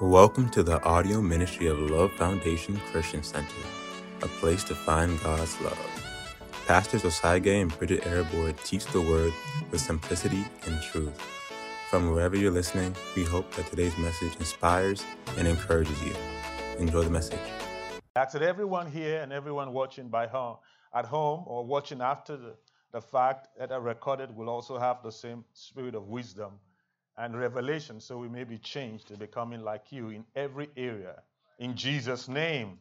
Welcome to the audio ministry of Love Foundation Christian Center, a place to find God's love. Pastors Osage and Bridget Arabord teach the word with simplicity and truth. From wherever you're listening, we hope that today's message inspires and encourages you. Enjoy the message. Ask that everyone here and everyone watching by home, at home or watching after the, the fact that are recorded will also have the same spirit of wisdom and revelation so we may be changed to becoming like you in every area. In Jesus' name.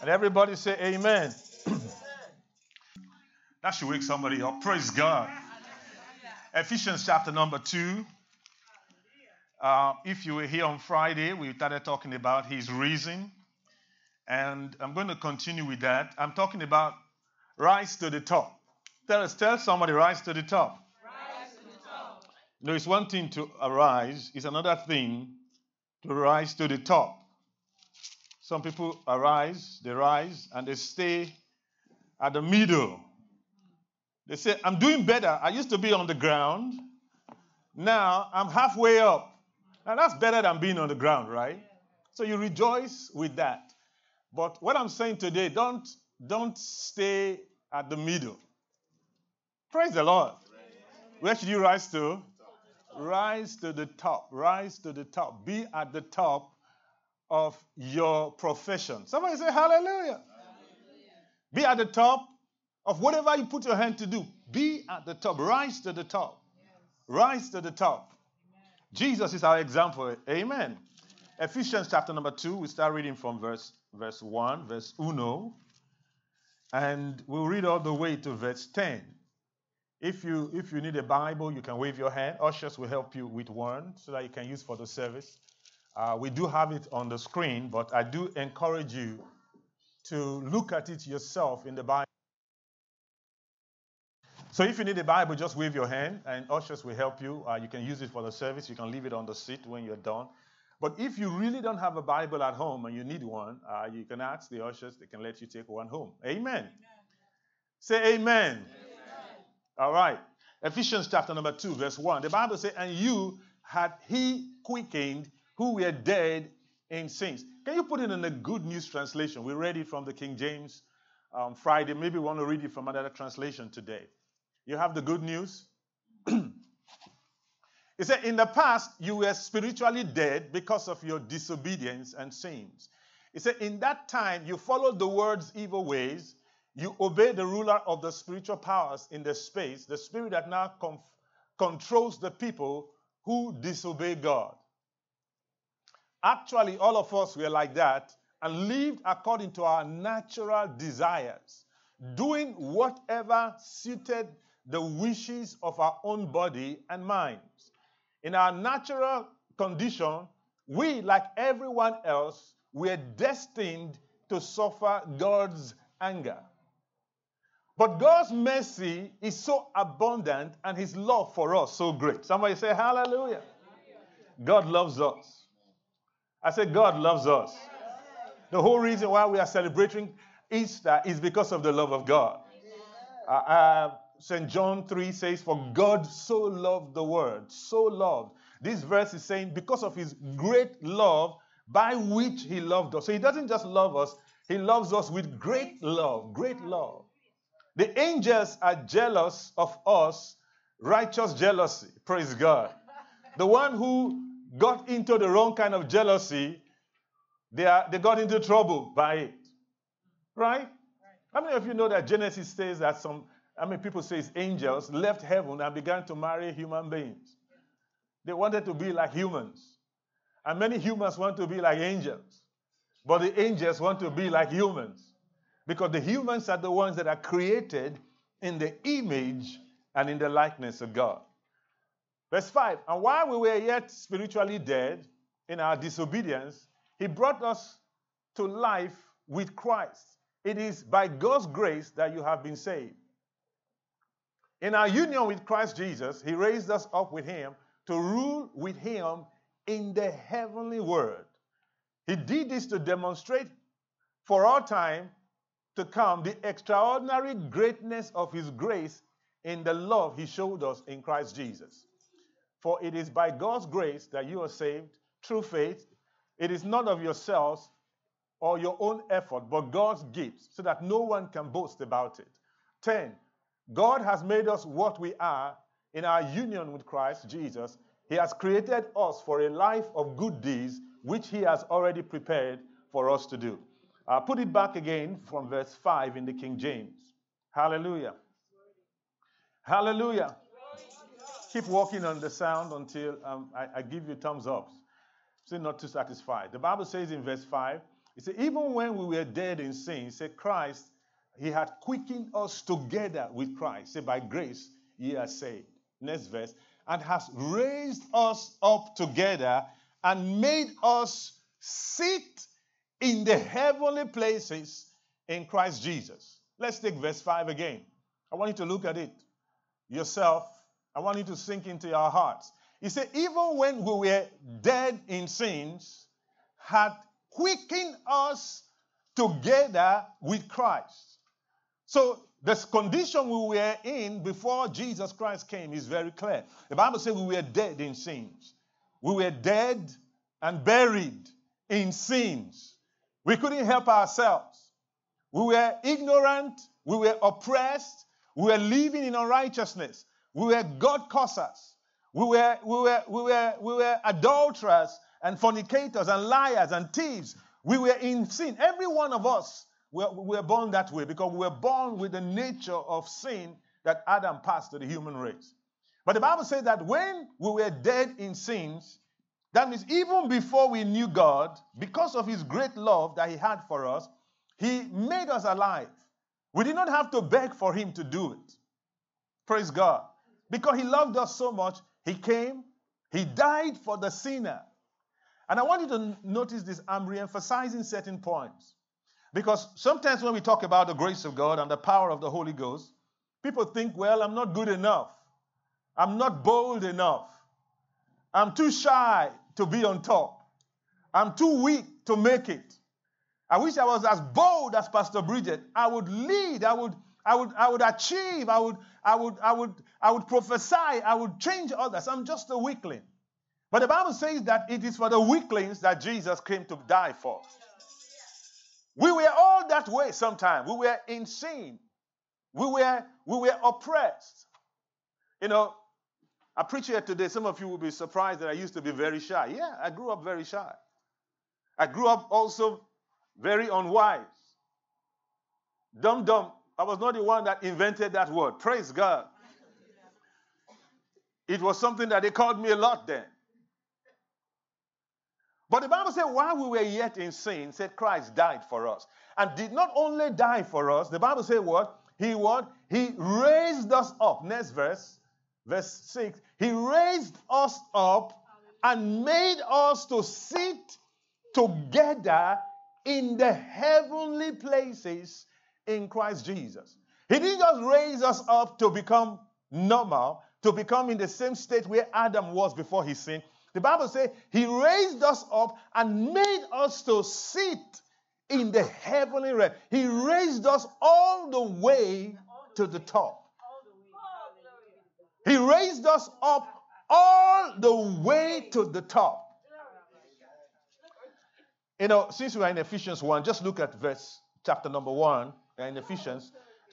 And everybody say amen. that should wake somebody up. Praise God. Ephesians chapter number 2. Uh, if you were here on Friday, we started talking about his reason. And I'm going to continue with that. I'm talking about rise to the top. Tell us, tell somebody, rise to the top. No, it's one thing to arise, it's another thing to rise to the top. Some people arise, they rise, and they stay at the middle. They say, I'm doing better. I used to be on the ground. Now I'm halfway up. Now that's better than being on the ground, right? So you rejoice with that. But what I'm saying today, don't, don't stay at the middle. Praise the Lord. Where should you rise to? Rise to the top. Rise to the top. Be at the top of your profession. Somebody say hallelujah. hallelujah. Be at the top of whatever you put your hand to do. Be at the top. Rise to the top. Rise to the top. Jesus is our example. Amen. Ephesians chapter number 2, we start reading from verse verse 1, verse uno, and we'll read all the way to verse 10. If you if you need a Bible, you can wave your hand. Ushers will help you with one so that you can use for the service. Uh, we do have it on the screen, but I do encourage you to look at it yourself in the Bible. So if you need a Bible, just wave your hand, and ushers will help you. Uh, you can use it for the service. You can leave it on the seat when you're done. But if you really don't have a Bible at home and you need one, uh, you can ask the ushers. They can let you take one home. Amen. amen. Say amen. amen. All right. Ephesians chapter number 2, verse 1. The Bible says, And you had he quickened who were dead in sins. Can you put it in a good news translation? We read it from the King James um, Friday. Maybe we want to read it from another translation today. You have the good news? it said, In the past, you were spiritually dead because of your disobedience and sins. It said, In that time, you followed the world's evil ways you obey the ruler of the spiritual powers in the space, the spirit that now controls the people who disobey God. Actually, all of us were like that and lived according to our natural desires, doing whatever suited the wishes of our own body and minds. In our natural condition, we, like everyone else, were destined to suffer God's anger. But God's mercy is so abundant and his love for us so great. Somebody say, Hallelujah. God loves us. I said, God loves us. The whole reason why we are celebrating Easter is because of the love of God. Uh, uh, St. John 3 says, For God so loved the world, so loved. This verse is saying, because of his great love by which he loved us. So he doesn't just love us, he loves us with great love, great love. The angels are jealous of us, righteous jealousy. Praise God. The one who got into the wrong kind of jealousy, they, are, they got into trouble by it. Right? How many of you know that Genesis says that some, I mean, people say it's angels left heaven and began to marry human beings? They wanted to be like humans. And many humans want to be like angels. But the angels want to be like humans. Because the humans are the ones that are created in the image and in the likeness of God. Verse 5 And while we were yet spiritually dead in our disobedience, He brought us to life with Christ. It is by God's grace that you have been saved. In our union with Christ Jesus, He raised us up with Him to rule with Him in the heavenly world. He did this to demonstrate for all time to come the extraordinary greatness of his grace in the love he showed us in Christ Jesus. For it is by God's grace that you are saved through faith, It is not of yourselves or your own effort, but God's gift, so that no one can boast about it. 10. God has made us what we are in our union with Christ Jesus. He has created us for a life of good deeds, which He has already prepared for us to do. Uh, put it back again from verse 5 in the King James. Hallelujah. Hallelujah. Keep walking on the sound until um, I, I, give you thumbs up. Still not too satisfied. The Bible says in verse 5, it says, Even when we were dead in sin, said Christ, He had quickened us together with Christ. Say, by grace ye are saved. Next verse. And has raised us up together and made us sit in the heavenly places in Christ Jesus. Let's take verse 5 again. I want you to look at it yourself. I want you to sink into your hearts. He said, even when we were dead in sins, had quickened us together with Christ. So the condition we were in before Jesus Christ came is very clear. The Bible says we were dead in sins. We were dead and buried in sins. We couldn't help ourselves. We were ignorant. We were oppressed. We were living in unrighteousness. We were God cursers. We were, we, were, we, were, we were adulterers and fornicators and liars and thieves. We were in sin. Every one of us were, were born that way because we were born with the nature of sin that Adam passed to the human race. But the Bible says that when we were dead in sins, that means even before we knew God, because of his great love that he had for us, he made us alive. We did not have to beg for him to do it. Praise God. Because he loved us so much, he came, he died for the sinner. And I want you to notice this. I'm re emphasizing certain points. Because sometimes when we talk about the grace of God and the power of the Holy Ghost, people think, well, I'm not good enough. I'm not bold enough. I'm too shy to be on top. I'm too weak to make it. I wish I was as bold as Pastor Bridget. I would lead. I would, I would, I would achieve. I would, I would, I would, I would prophesy. I would change others. I'm just a weakling. But the Bible says that it is for the weaklings that Jesus came to die for. We were all that way sometimes. We were in sin. We were, we were oppressed. You know, I preach here today. Some of you will be surprised that I used to be very shy. Yeah, I grew up very shy. I grew up also very unwise. Dumb, dumb. I was not the one that invented that word. Praise God. It was something that they called me a lot then. But the Bible said, while we were yet in sin, said Christ died for us. And did not only die for us, the Bible said what? He what? He raised us up. Next verse, verse 6. He raised us up and made us to sit together in the heavenly places in Christ Jesus. He didn't just raise us up to become normal, to become in the same state where Adam was before he sinned. The Bible says he raised us up and made us to sit in the heavenly realm. He raised us all the way to the top. He raised us up all the way to the top. You know, since we are in Ephesians 1, just look at verse chapter number 1 in Ephesians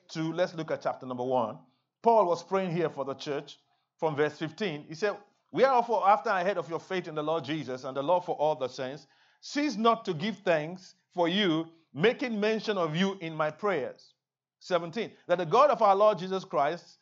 2. Let's look at chapter number 1. Paul was praying here for the church from verse 15. He said, We are therefore, after I heard of your faith in the Lord Jesus and the love for all the saints, cease not to give thanks for you, making mention of you in my prayers. 17. That the God of our Lord Jesus Christ,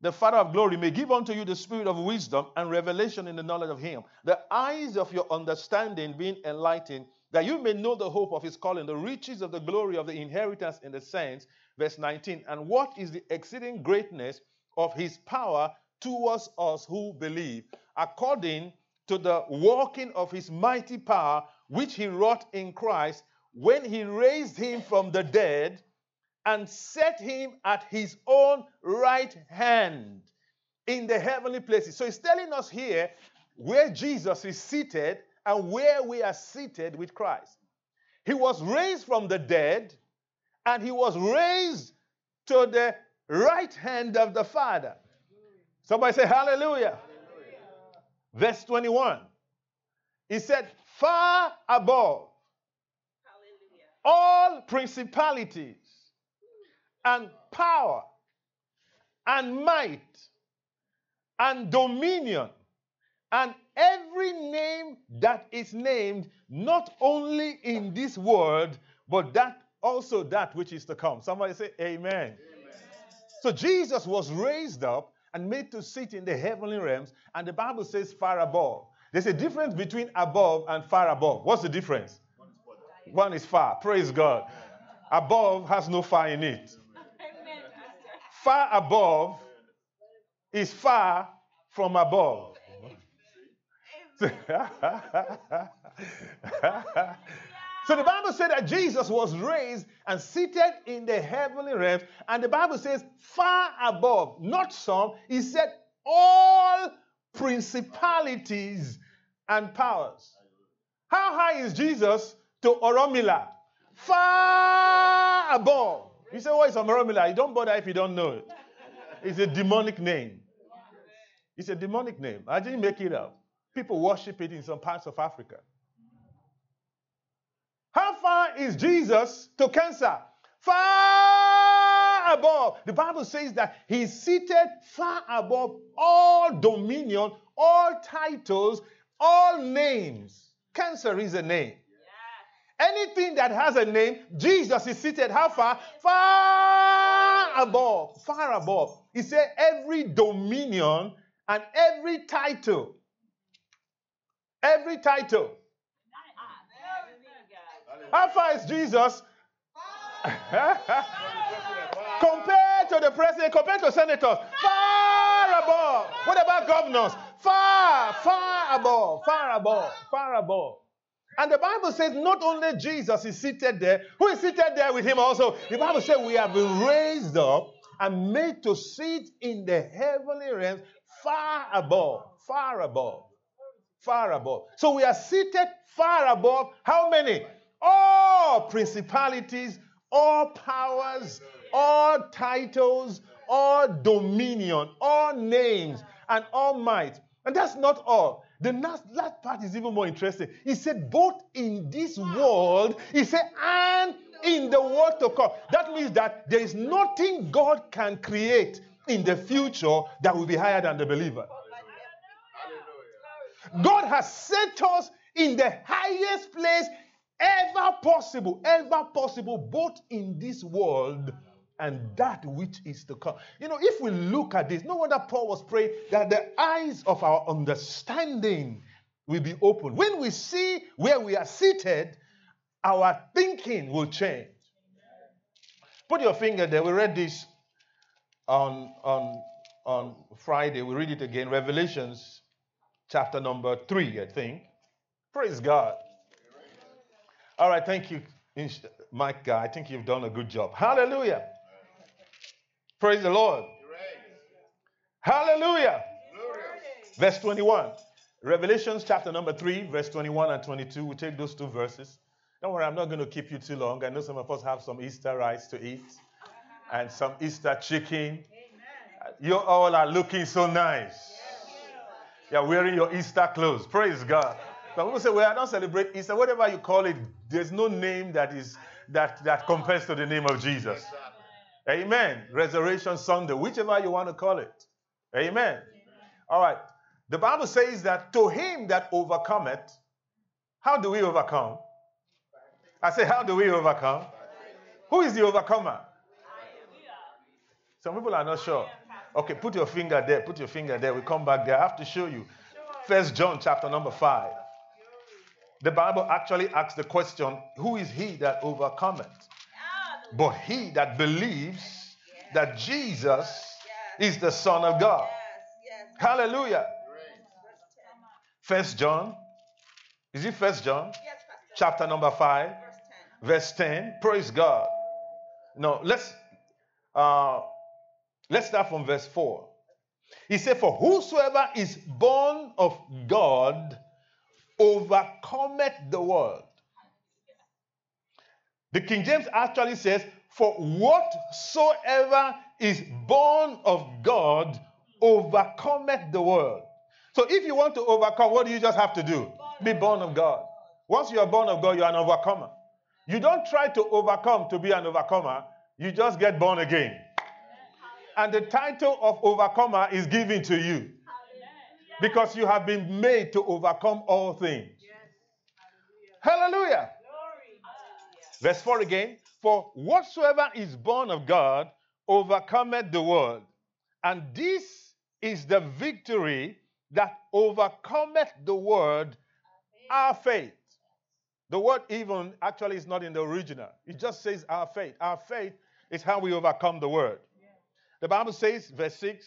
the Father of glory, may give unto you the spirit of wisdom and revelation in the knowledge of him, the eyes of your understanding being enlightened that you may know the hope of his calling, the riches of the glory of the inheritance in the saints. Verse 19. And what is the exceeding greatness of his power towards us who believe, according to the working of his mighty power, which he wrought in Christ when he raised him from the dead and set him at his own right hand in the heavenly places. So he's telling us here where Jesus is seated and where we are seated with Christ. He was raised from the dead and he was raised to the right hand of the Father. Somebody say hallelujah. hallelujah. Verse 21. He said, far above Hallelujah. all principalities and power and might and dominion and every name that is named not only in this world but that also that which is to come. Somebody say amen, so jesus was raised up and made to sit in the heavenly realms and the bible says far above. There's a difference between above and far above. What's the difference? One is far. Praise god. Above has no far in it. Amen. Far above is far from above. so the Bible said that Jesus was raised and seated in the heavenly realms, and the Bible says far above, not some, he said all principalities and powers. How high is Jesus to Oromila? Far above. You say, What is Oromila? You don't bother if you don't know it. It's a demonic name. It's a demonic name. I didn't make it up. People worship it in some parts of Africa. How far is Jesus to cancer? Far above. The Bible says that he's seated far above all dominion, all titles, all names. Cancer is a name. Anything that has a name, Jesus is seated how far? Far above. Far above. He said every dominion and every title. Every title. How far is Jesus? compared to the president, compared to senators, far above. What about governors? Far, far above, far above, far above. And the Bible says not only Jesus is seated there, who is seated there with him also. The Bible says we have been raised up and made to sit in the heavenly realms far above, far above, far above. So we are seated far above how many? All principalities, all powers, all titles, all dominion, all names, and all might. And that's not all. The last, last part is even more interesting. He said, both in this world, he said, and in the world to come. That means that there is nothing God can create in the future that will be higher than the believer. God has set us in the highest place ever possible, ever possible, both in this world and that which is to come. You know, if we look at this, no wonder Paul was praying that the eyes of our understanding will be open. When we see where we are seated, our thinking will change. Put your finger there. We read this on, on, on Friday. We read it again. Revelations chapter number three, I think. Praise God. All right, thank you, Mike. I think you've done a good job. Hallelujah. Praise the Lord. Hallelujah. Verse 21. Revelations chapter number 3, verse 21 and 22. We take those two verses. Don't worry, I'm not going to keep you too long. I know some of us have some Easter rice to eat and some Easter chicken. You all are looking so nice. You're wearing your Easter clothes. Praise God. But people say, well, I don't celebrate Easter. Whatever you call it, there's no name that is that, that compares to the name of Jesus. Amen. Resurrection Sunday, whichever you want to call it. Amen. All right. The Bible says that to him that overcometh, how do we overcome? I say, how do we overcome? Who is the overcomer? Some people are not sure. Okay, put your finger there. Put your finger there. We come back there. I have to show you. First John chapter number five. The Bible actually asks the question, who is he that overcometh? But he that believes that Jesus is the Son of God. Hallelujah. First John. Is it First John? Chapter number 5, verse 10. Praise God. No, let's uh let's start from verse 4. He said, For whosoever is born of God overcometh the world. The King James actually says, For whatsoever is born of God overcometh the world. So if you want to overcome, what do you just have to do? Be born of God. Once you are born of God, you are an overcomer. You don't try to overcome to be an overcomer, you just get born again. And the title of overcomer is given to you because you have been made to overcome all things. Hallelujah. Verse 4 again. For whatsoever is born of God overcometh the world. And this is the victory that overcometh the world, our faith. The word even actually is not in the original. It just says our faith. Our faith is how we overcome the world. The Bible says, verse 6,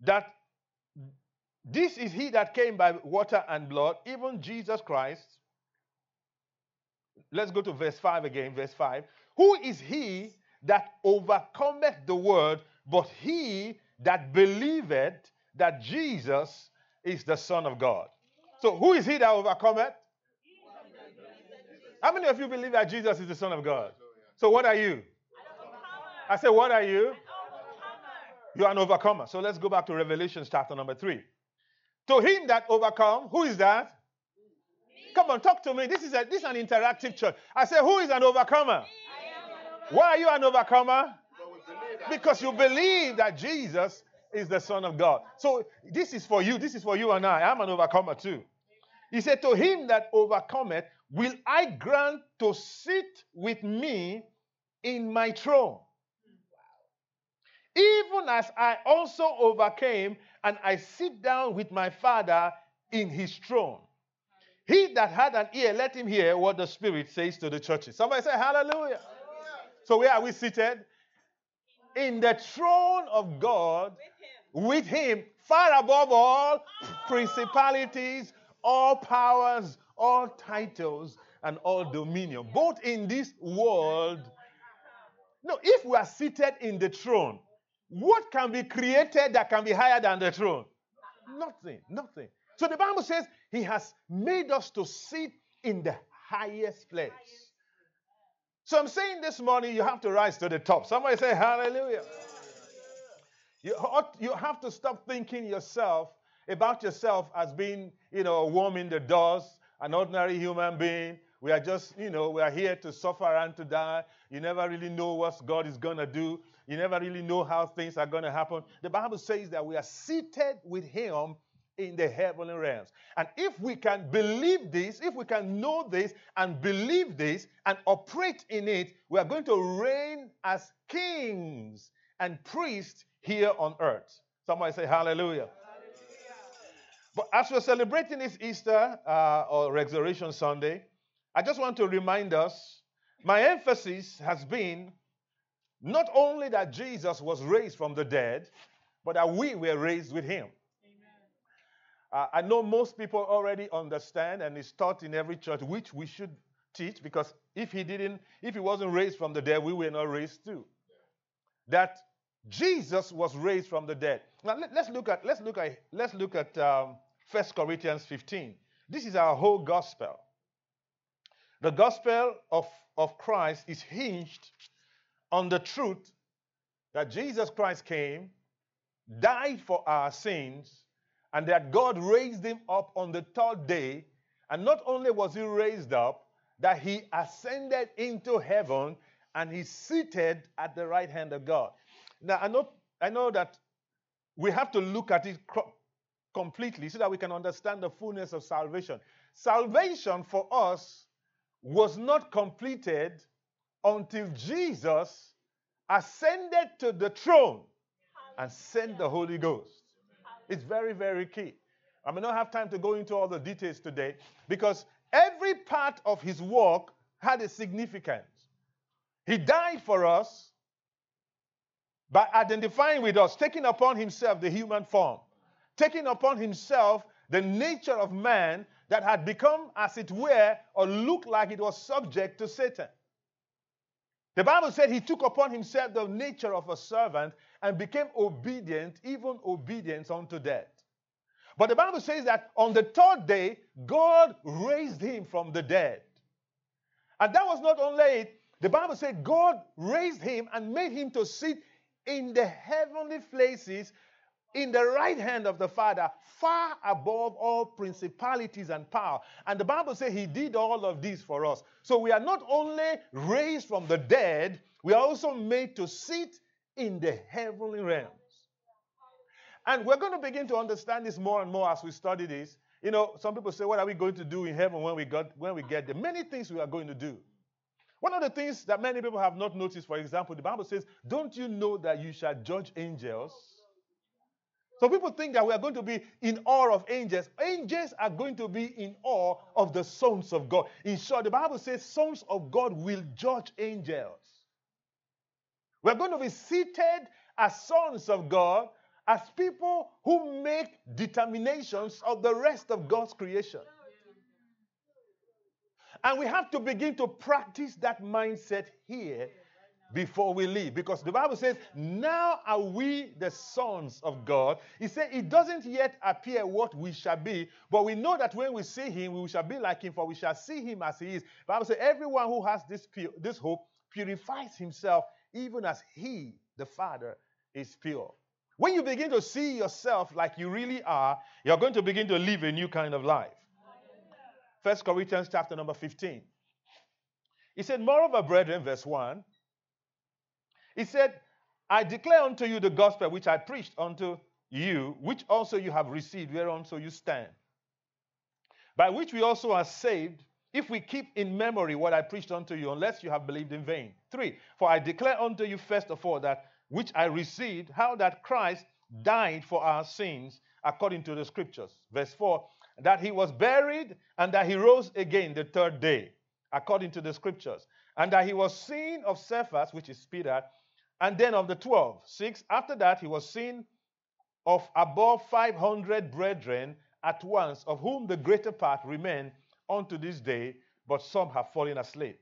that this is he that came by water and blood, even Jesus Christ. Let's go to verse 5 again, verse 5. Who is he that overcometh the world, but he that believeth that Jesus is the Son of God? So, who is he that overcometh? How many of you believe that Jesus is the Son of God? So, what are you? I said, What are you? You are an overcomer. So, let's go back to Revelation chapter number 3. To him that overcome, who is that? Come on, talk to me. This is, a, this is an interactive church. I say, Who is an overcomer? Why are you an overcomer? Because you believe that Jesus is the Son of God. So this is for you. This is for you and I. I'm an overcomer too. He said, To him that overcometh, will I grant to sit with me in my throne. Even as I also overcame, and I sit down with my Father in his throne. He that had an ear, let him hear what the Spirit says to the churches. Somebody say, Hallelujah. So, where are we seated? In the throne of God with him, far above all principalities, all powers, all titles, and all dominion, both in this world. No, if we are seated in the throne, what can be created that can be higher than the throne? Nothing, nothing. So the Bible says he has made us to sit in the highest place. So I'm saying this morning you have to rise to the top. Somebody say hallelujah. You, ought, you have to stop thinking yourself about yourself as being, you know, a worm in the dust, an ordinary human being. We are just, you know, we are here to suffer and to die. You never really know what God is going to do. You never really know how things are going to happen. The Bible says that we are seated with Him in the heavenly realms. And if we can believe this, if we can know this and believe this and operate in it, we are going to reign as kings and priests here on earth. Somebody say hallelujah. But as we're celebrating this Easter uh, or Resurrection Sunday, I just want to remind us my emphasis has been not only that Jesus was raised from the dead, but that we were raised with him. Uh, I know most people already understand, and it's taught in every church, which we should teach, because if he didn't, if he wasn't raised from the dead, we were not raised too. That Jesus was raised from the dead. Now let, us look at let's look at let's look at um, 1 Corinthians 15. This is our whole gospel. The gospel of, of Christ is hinged on the truth that Jesus Christ came, died for our sins, and that God raised him up on the third day. And not only was he raised up, that he ascended into heaven and he's seated at the right hand of God. Now, I know, I know that we have to look at it completely so that we can understand the fullness of salvation. Salvation for us was not completed until Jesus ascended to the throne and sent the Holy Ghost. It's very, very key. I may not have time to go into all the details today because every part of his work had a significance. He died for us by identifying with us, taking upon himself the human form, taking upon himself the nature of man that had become, as it were, or looked like it was subject to Satan. The Bible said he took upon himself the nature of a servant and became obedient, even obedience unto death. But the Bible says that on the third day, God raised him from the dead. And that was not only it, the Bible said God raised him and made him to sit in the heavenly places in the right hand of the Father, far above all principalities and power. And the Bible says he did all of this for us. So we are not only raised from the dead, we are also made to sit in the heavenly realms. And we're going to begin to understand this more and more as we study this. You know, some people say, What are we going to do in heaven when we, got, when we get there? Many things we are going to do. One of the things that many people have not noticed, for example, the Bible says, Don't you know that you shall judge angels? So people think that we are going to be in awe of angels. Angels are going to be in awe of the sons of God. In short, the Bible says sons of God will judge angels. We're going to be seated as sons of God, as people who make determinations of the rest of God's creation. And we have to begin to practice that mindset here before we leave. Because the Bible says, Now are we the sons of God. He said, It doesn't yet appear what we shall be, but we know that when we see him, we shall be like him, for we shall see him as he is. The Bible says, Everyone who has this, this hope purifies himself, even as he, the Father, is pure. When you begin to see yourself like you really are, you're going to begin to live a new kind of life. First Corinthians chapter number 15. He said, Moreover, brethren, verse 1, he said, I declare unto you the gospel which I preached unto you, which also you have received, whereunto you stand, by which we also are saved, if we keep in memory what I preached unto you, unless you have believed in vain. Three, for I declare unto you first of all that which I received, how that Christ died for our sins according to the scriptures. Verse 4, that he was buried and that he rose again the third day, according to the scriptures, and that he was seen of Cephas, which is Peter, and then of the twelve. Six, after that he was seen of above 500 brethren at once, of whom the greater part remain unto this day, but some have fallen asleep.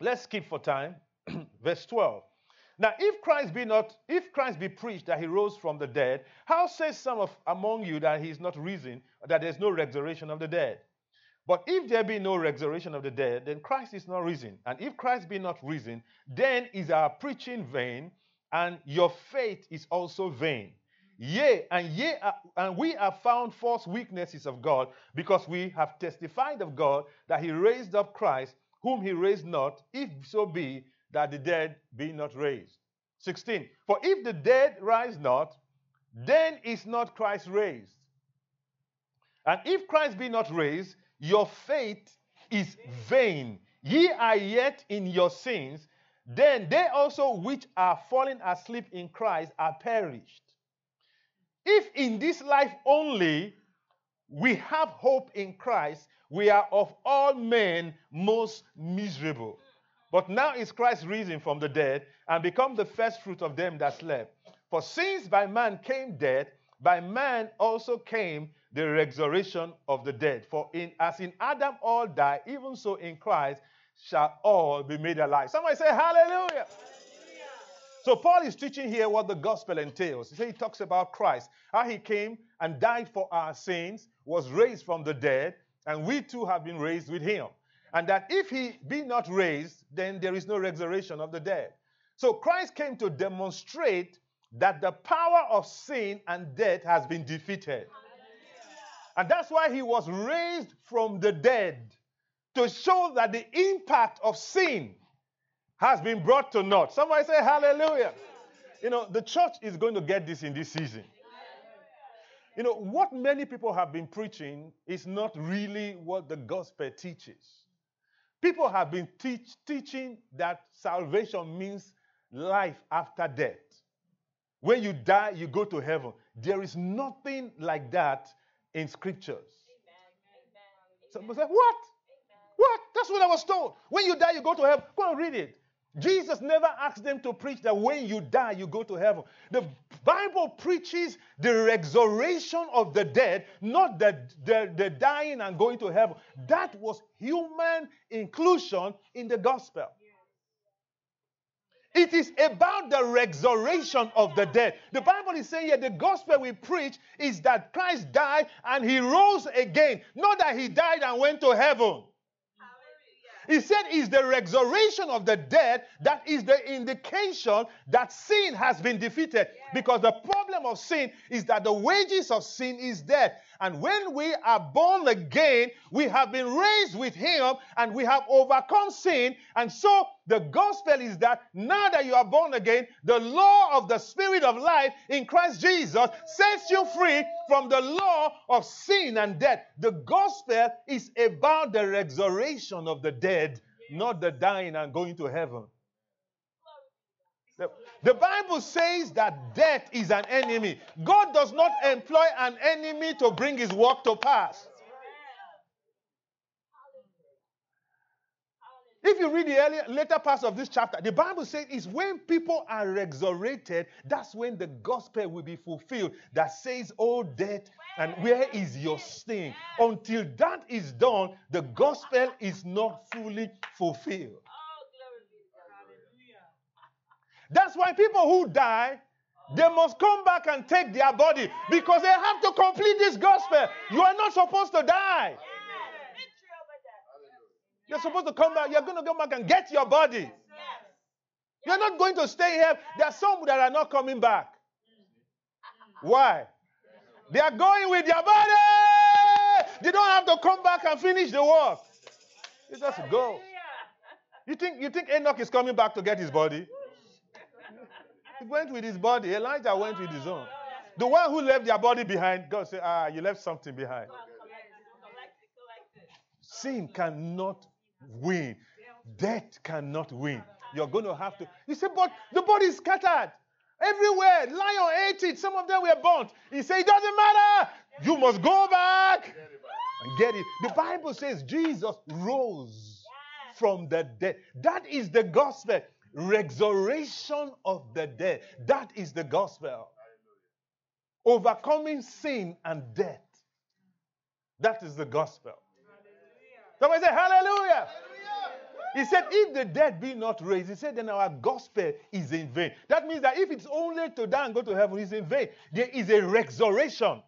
Let's skip for time. Verse 12. Now, if Christ be not, if Christ be preached that he rose from the dead, how says some of among you that he is not risen, that there is no resurrection of the dead? But if there be no resurrection of the dead, then Christ is not risen. And if Christ be not risen, then is our preaching vain, and your faith is also vain. Yea, and yea, and we have found false weaknesses of God, because we have testified of God that He raised up Christ, whom He raised not, if so be that the dead be not raised. 16. For if the dead rise not, then is not Christ raised. And if Christ be not raised, your faith is vain. Ye are yet in your sins. Then they also which are fallen asleep in Christ are perished. If in this life only we have hope in Christ, we are of all men most miserable. But now is Christ risen from the dead and become the first fruit of them that slept. For since by man came death, by man also came the resurrection of the dead. For in, as in Adam all die, even so in Christ shall all be made alive. Somebody say hallelujah. hallelujah. So Paul is teaching here what the gospel entails. He, he talks about Christ, how he came and died for our sins, was raised from the dead, and we too have been raised with him. And that if he be not raised, then there is no resurrection of the dead. So Christ came to demonstrate that the power of sin and death has been defeated. And that's why he was raised from the dead to show that the impact of sin has been brought to naught. Somebody say hallelujah. You know, the church is going to get this in this season. You know, what many people have been preaching is not really what the gospel teaches. People have been teach, teaching that salvation means life after death. When you die, you go to heaven. There is nothing like that in scriptures. Somebody said, What? What? That's what I was told. When you die, you go to heaven. Go and read it. Jesus never asked them to preach that when you die, you go to heaven. The Bible preaches the resurrection of the dead, not the, the, the dying and going to heaven. That was human inclusion in the gospel. It is about the resurrection of the dead. The Bible is saying here the gospel we preach is that Christ died and he rose again, not that he died and went to heaven. He said is the resurrection of the dead that is the indication that sin has been defeated. Because the problem of sin is that the wages of sin is death. And when we are born again, we have been raised with Him and we have overcome sin. And so the gospel is that now that you are born again, the law of the Spirit of life in Christ Jesus sets you free from the law of sin and death. The gospel is about the resurrection of the dead, not the dying and going to heaven. The, Bible says that death is an enemy. God does not employ an enemy to bring his work to pass. If you read the earlier, later parts of this chapter, the Bible says is when people are resurrected, that's when the gospel will be fulfilled. That says, "Oh death, and where is your sting?" Until that is done, the gospel is not fully fulfilled. That's why people who die, they must come back and take their body because they have to complete this gospel. You are not supposed to die. You're supposed to come back. You're going to come back and get your body. You're not going to stay here. There are some that are not coming back. Why? They are going with their body. They don't have to come back and finish the work. They just go. You think you think Enoch is coming back to get his body? He went with his body. Elijah went with his own. The one who left their body behind, God said, Ah, you left something behind. Sin cannot win. Death cannot win. You're going to have to. You say, but the body is scattered everywhere. Lion ate it. Some of them were burnt. He said, it doesn't matter. You must go back and get it. The Bible says Jesus rose from the dead. That is the gospel. Resurrection of the dead. That is the gospel. Overcoming sin and death. That is the gospel. Somebody say, Hallelujah. He said, if the dead be not raised, he said, then our gospel is in vain. That means that if it's only to die and go to heaven, it's in vain. There is a resurrection.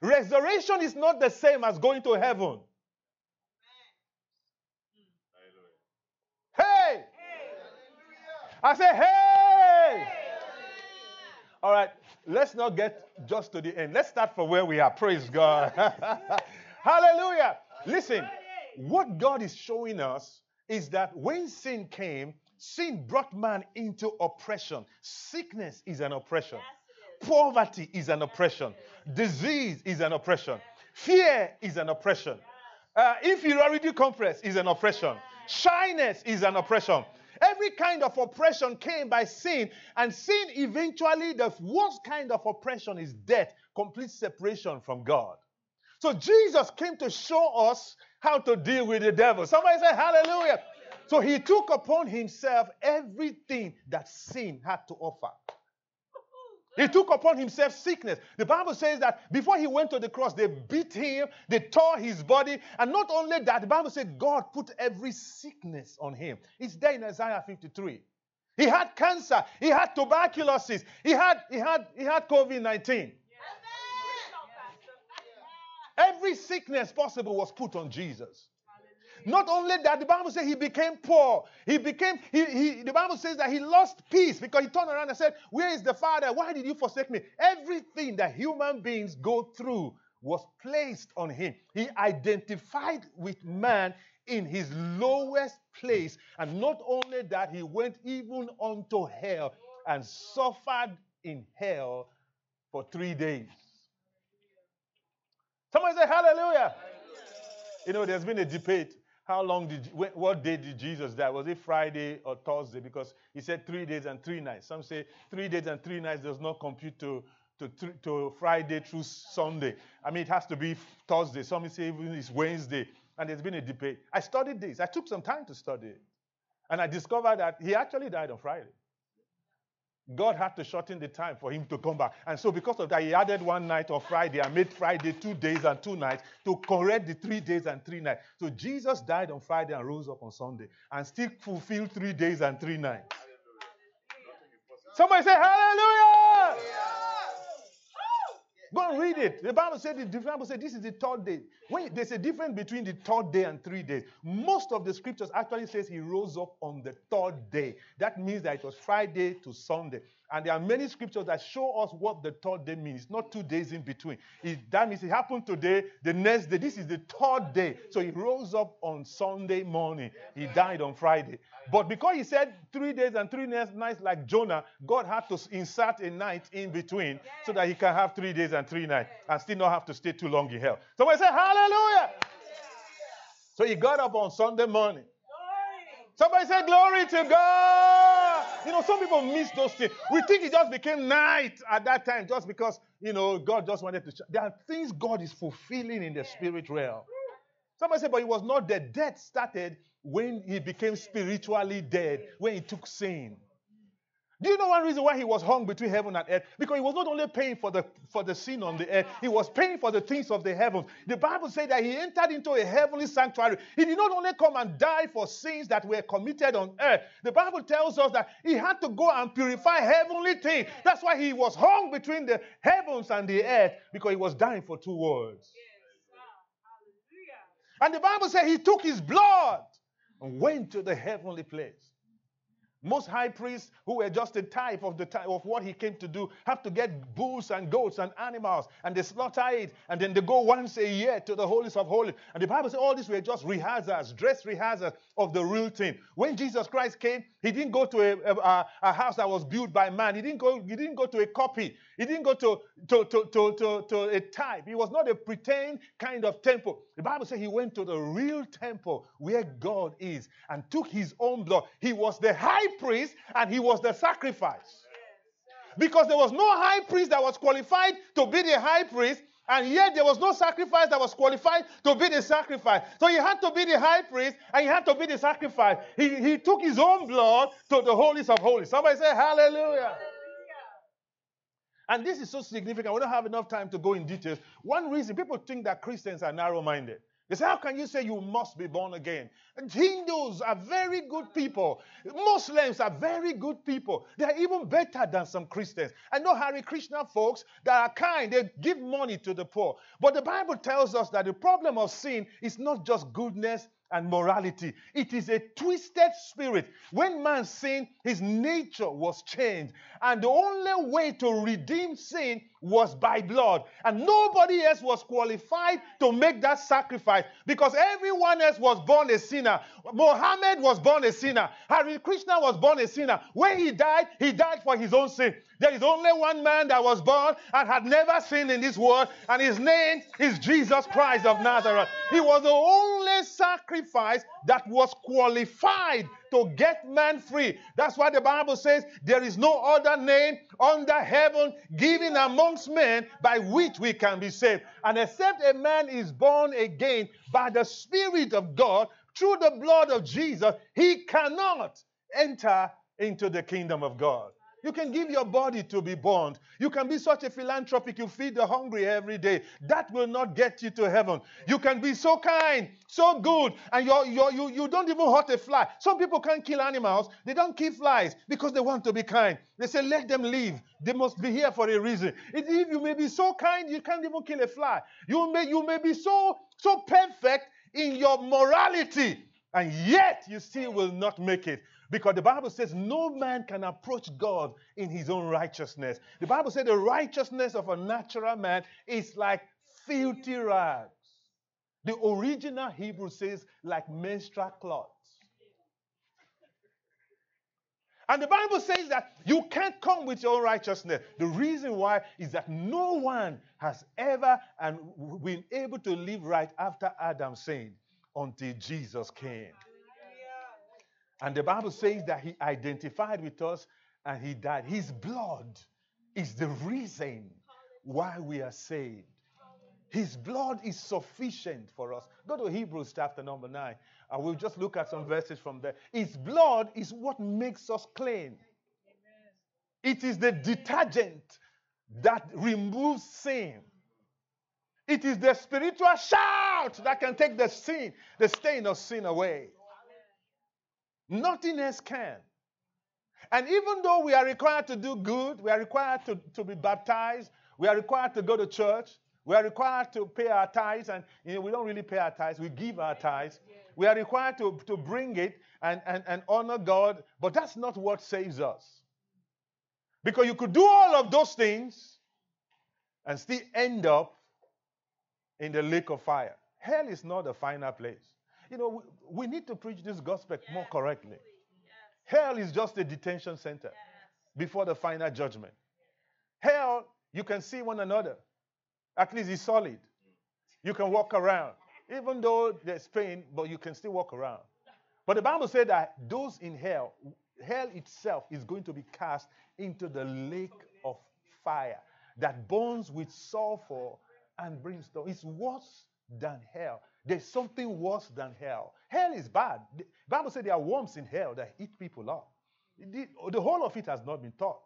Resurrection is not the same as going to heaven. Hey! I say, hey! All right, let's not get just to the end. Let's start from where we are. Praise God. Hallelujah. Listen, what God is showing us is that when sin came, sin brought man into oppression. Sickness is an oppression, poverty is an oppression, disease is an oppression, fear is an oppression, uh, inferiority complex is an oppression, shyness is an oppression. Every kind of oppression came by sin, and sin eventually, the worst kind of oppression is death, complete separation from God. So Jesus came to show us how to deal with the devil. Somebody say hallelujah. So he took upon himself everything that sin had to offer. He took upon himself sickness. The Bible says that before he went to the cross, they beat him, they tore his body. And not only that, the Bible said God put every sickness on him. It's there in Isaiah 53. He had cancer, he had tuberculosis, he had, he had, he had COVID 19. Every sickness possible was put on Jesus. Not only that, the Bible says he became poor. He became, he, he, the Bible says that he lost peace because he turned around and said, Where is the Father? Why did you forsake me? Everything that human beings go through was placed on him. He identified with man in his lowest place. And not only that, he went even unto hell and suffered in hell for three days. Somebody say hallelujah. You know, there's been a debate. How long did, what day did Jesus die? Was it Friday or Thursday? Because he said three days and three nights. Some say three days and three nights does not compute to, to, to Friday through Sunday. I mean, it has to be Thursday. Some say even it's Wednesday. And there's been a debate. I studied this. I took some time to study it. And I discovered that he actually died on Friday. God had to shorten the time for him to come back. And so, because of that, he added one night of Friday and made Friday two days and two nights to correct the three days and three nights. So, Jesus died on Friday and rose up on Sunday and still fulfilled three days and three nights. Somebody say, Hallelujah! Go and read it. The Bible said the Bible said this is the third day. When there's a difference between the third day and three days. Most of the scriptures actually says he rose up on the third day. That means that it was Friday to Sunday. And there are many scriptures that show us what the third day means. It's not two days in between. It, that means it happened today, the next day. This is the third day. So he rose up on Sunday morning. He died on Friday. But because he said three days and three nights like Jonah, God had to insert a night in between so that he can have three days and three nights and still not have to stay too long in hell. Somebody say, Hallelujah. So he got up on Sunday morning. Somebody say, Glory to God. You know, some people miss those things. We think it just became night at that time just because, you know, God just wanted to. There are things God is fulfilling in the spirit realm. Somebody said, but it was not the Death started when he became spiritually dead, when he took sin. Do you know one reason why he was hung between heaven and earth? Because he was not only paying for the for the sin on the earth, he was paying for the things of the heavens. The Bible says that he entered into a heavenly sanctuary. He did not only come and die for sins that were committed on earth. The Bible tells us that he had to go and purify heavenly things. That's why he was hung between the heavens and the earth because he was dying for two words. And the Bible says he took his blood and went to the heavenly place. Most high priests who were just a type of the type of what he came to do have to get bulls and goats and animals and they slaughter it and then they go once a year to the holies of holies. And the Bible says all these were just rehearsals, dress rehearsals of the real thing. When Jesus Christ came, he didn't go to a, a, a, house that was built by man. He didn't go, he didn't go to a copy. He didn't go to, to, to, to, to, to a type. He was not a pretend kind of temple. The Bible says he went to the real temple where God is and took his own blood. He was the high priest and he was the sacrifice. Because there was no high priest that was qualified to be the high priest, and yet there was no sacrifice that was qualified to be the sacrifice. So he had to be the high priest and he had to be the sacrifice. He, he took his own blood to the holies of holies. Somebody say hallelujah. And this is so significant. We don't have enough time to go in details. One reason people think that Christians are narrow minded. They say, How can you say you must be born again? And Hindus are very good people. Muslims are very good people. They are even better than some Christians. I know Hare Krishna folks that are kind, they give money to the poor. But the Bible tells us that the problem of sin is not just goodness and morality. It is a twisted spirit. When man sinned, his nature was changed. And the only way to redeem sin was by blood. And nobody else was qualified to make that sacrifice because everyone else was born a sinner. Mohammed was born a sinner. Hare Krishna was born a sinner. When he died, he died for his own sin. There is only one man that was born and had never sinned in this world, and his name is Jesus Christ of Nazareth. He was the only sacrifice that was qualified to get man free. That's why the Bible says there is no other name under heaven given amongst men by which we can be saved. And except a man is born again by the Spirit of God through the blood of Jesus, he cannot enter into the kingdom of God. You can give your body to be burned. You can be such a philanthropic, you feed the hungry every day. That will not get you to heaven. You can be so kind, so good, and you're, you're, you, you don't even hurt a fly. Some people can't kill animals, they don't kill flies because they want to be kind. They say, let them live. They must be here for a reason. If you may be so kind, you can't even kill a fly. You may, you may be so, so perfect in your morality, and yet you still will not make it. Because the Bible says no man can approach God in his own righteousness. The Bible says the righteousness of a natural man is like filthy rags. The original Hebrew says like menstrual cloths. And the Bible says that you can't come with your own righteousness. The reason why is that no one has ever and been able to live right after Adam sinned until Jesus came. And the Bible says that he identified with us and he died. His blood is the reason why we are saved. His blood is sufficient for us. Go to Hebrews chapter number 9, and we'll just look at some verses from there. His blood is what makes us clean, it is the detergent that removes sin. It is the spiritual shout that can take the sin, the stain of sin away. Nothing else can. And even though we are required to do good, we are required to, to be baptized, we are required to go to church, we are required to pay our tithes, and you know, we don't really pay our tithes, we give our tithes. We are required to, to bring it and, and, and honor God, but that's not what saves us. Because you could do all of those things and still end up in the lake of fire. Hell is not the final place. You know, we, we need to preach this gospel more correctly. Hell is just a detention center before the final judgment. Hell, you can see one another. At least it's solid. You can walk around. Even though there's pain, but you can still walk around. But the Bible said that those in hell, hell itself is going to be cast into the lake of fire that burns with sulfur and brimstone. It's worse than hell. There's something worse than hell. Hell is bad. The Bible says there are worms in hell that eat people up. The, the whole of it has not been taught.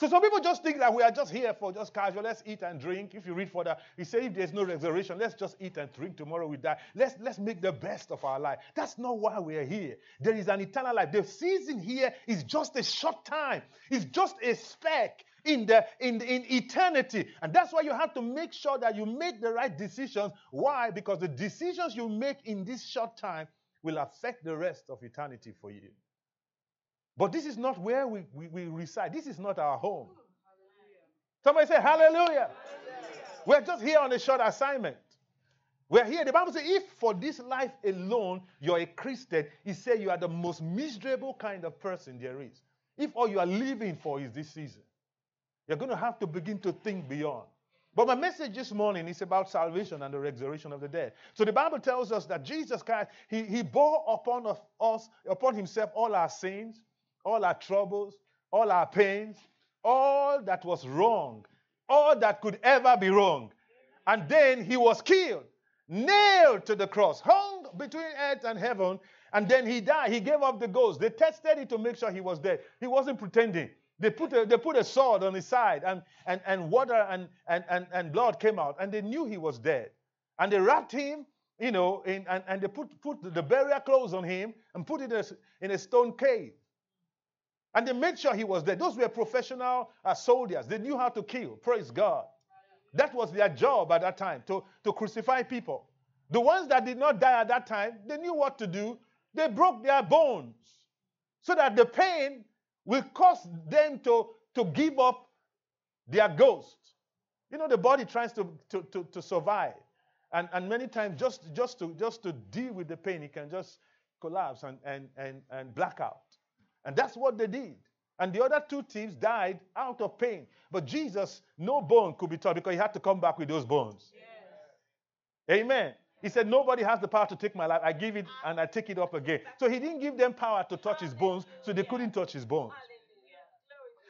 So some people just think that we are just here for just casual. Let's eat and drink. If you read further, he said if there's no resurrection, let's just eat and drink. Tomorrow we die. Let's let's make the best of our life. That's not why we are here. There is an eternal life. The season here is just a short time. It's just a speck in the in in eternity and that's why you have to make sure that you make the right decisions why because the decisions you make in this short time will affect the rest of eternity for you but this is not where we, we, we reside this is not our home somebody say hallelujah. hallelujah we're just here on a short assignment we're here. The Bible says, if for this life alone you're a Christian, it says you are the most miserable kind of person there is. If all you are living for is this season. You're going to have to begin to think beyond. But my message this morning is about salvation and the resurrection of the dead. So the Bible tells us that Jesus Christ, he, he bore upon us, upon himself all our sins, all our troubles, all our pains, all that was wrong, all that could ever be wrong. And then he was killed, nailed to the cross, hung between earth and heaven, and then he died. He gave up the ghost. They tested it to make sure he was dead. He wasn't pretending. They put a, they put a sword on his side, and, and, and water and, and, and, and blood came out, and they knew he was dead. And they wrapped him, you know, in, and, and they put, put the burial clothes on him and put it in a, in a stone cave. And they made sure he was dead. Those were professional uh, soldiers. They knew how to kill. Praise God. That was their job at that time, to, to crucify people. The ones that did not die at that time, they knew what to do. They broke their bones so that the pain will cause them to, to give up their ghost. You know, the body tries to, to, to, to survive. And, and many times, just, just, to, just to deal with the pain, it can just collapse and, and, and, and black out. And that's what they did. And the other two thieves died out of pain. But Jesus, no bone could be touched because he had to come back with those bones. Yes. Amen. He said, Nobody has the power to take my life. I give it and I take it up again. So he didn't give them power to touch his bones, so they couldn't touch his bones.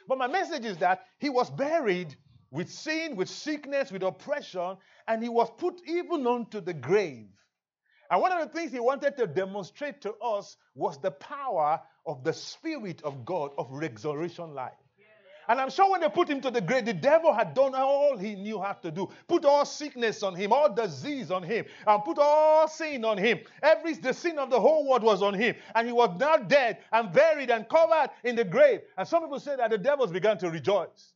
But my message is that he was buried with sin, with sickness, with oppression, and he was put even onto the grave. And one of the things he wanted to demonstrate to us was the power of the Spirit of God of resurrection life. And I'm sure when they put him to the grave, the devil had done all he knew how to do. Put all sickness on him, all disease on him, and put all sin on him. Every the sin of the whole world was on him. And he was now dead and buried and covered in the grave. And some people say that the devils began to rejoice.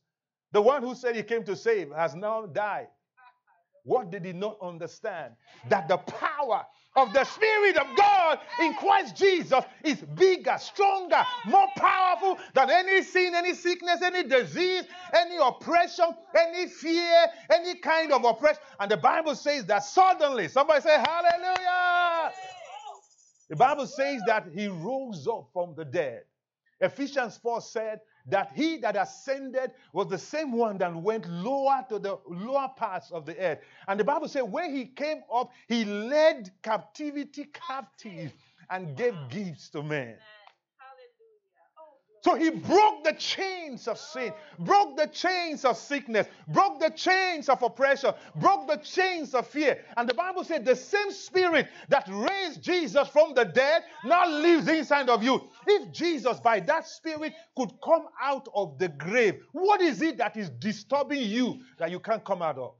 The one who said he came to save has now died. What did he not understand? That the power of the Spirit of God in Christ Jesus is bigger, stronger, more powerful than any sin, any sickness, any disease, any oppression, any fear, any kind of oppression. And the Bible says that suddenly, somebody say, Hallelujah! The Bible says that he rose up from the dead. Ephesians 4 said that he that ascended was the same one that went lower to the lower parts of the earth. And the Bible says, when he came up, he led captivity captive and gave gifts to men. So he broke the chains of sin, broke the chains of sickness, broke the chains of oppression, broke the chains of fear. And the Bible said the same spirit that raised Jesus from the dead now lives inside of you. If Jesus, by that spirit, could come out of the grave, what is it that is disturbing you that you can't come out of?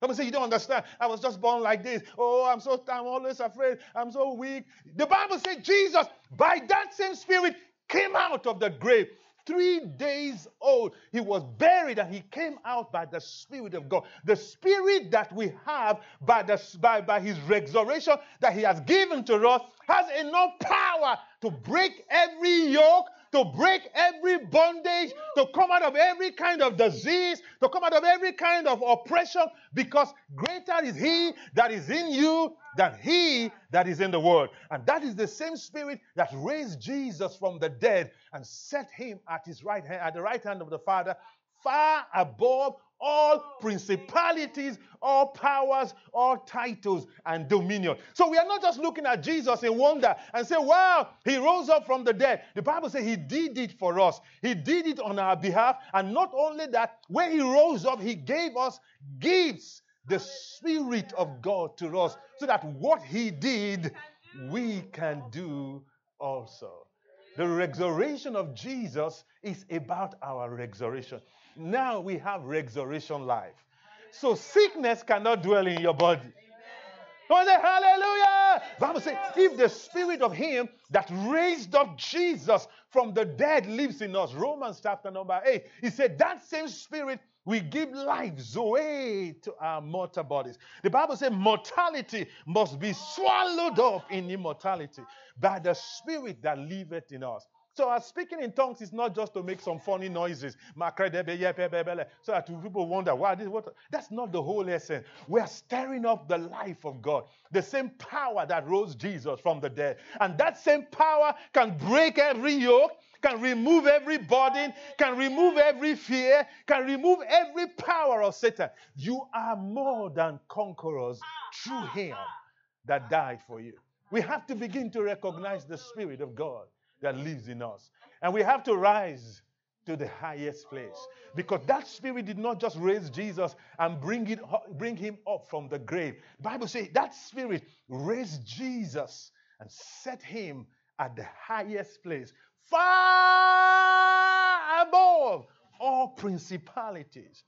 Somebody say, You don't understand. I was just born like this. Oh, I'm so I'm always afraid. I'm so weak. The Bible says Jesus, by that same spirit, came out of the grave. Three days old, he was buried and he came out by the Spirit of God. The Spirit that we have by, the, by, by his resurrection that he has given to us has enough power to break every yoke, to break every bondage, to come out of every kind of disease, to come out of every kind of oppression, because greater is He that is in you than He that is in the world. And that is the same Spirit that raised Jesus from the dead and set Him at His right hand, at the right hand of the Father, far above all principalities, all powers, all titles, and dominion. So we are not just looking at Jesus in wonder and say, wow, he rose up from the dead. The Bible says he did it for us, he did it on our behalf. And not only that, when he rose up, he gave us gifts, the Spirit of God to us, so that what he did, we can do also. The resurrection of Jesus is about our resurrection. Now we have resurrection life. So sickness cannot dwell in your body. Say hallelujah. Bible says, if the spirit of him that raised up Jesus from the dead lives in us, Romans chapter number 8, he said that same spirit we give life, Zoe, to our mortal bodies. The Bible says mortality must be swallowed up in immortality by the spirit that liveth in us. So our speaking in tongues is not just to make some funny noises. So that people wonder, why this what that's not the whole essence. We are stirring up the life of God. The same power that rose Jesus from the dead. And that same power can break every yoke, can remove every burden, can remove every fear, can remove every power of Satan. You are more than conquerors through him that died for you. We have to begin to recognize the Spirit of God that lives in us. And we have to rise to the highest place because that spirit did not just raise Jesus and bring it bring him up from the grave. The Bible says that spirit raised Jesus and set him at the highest place, far above all principalities,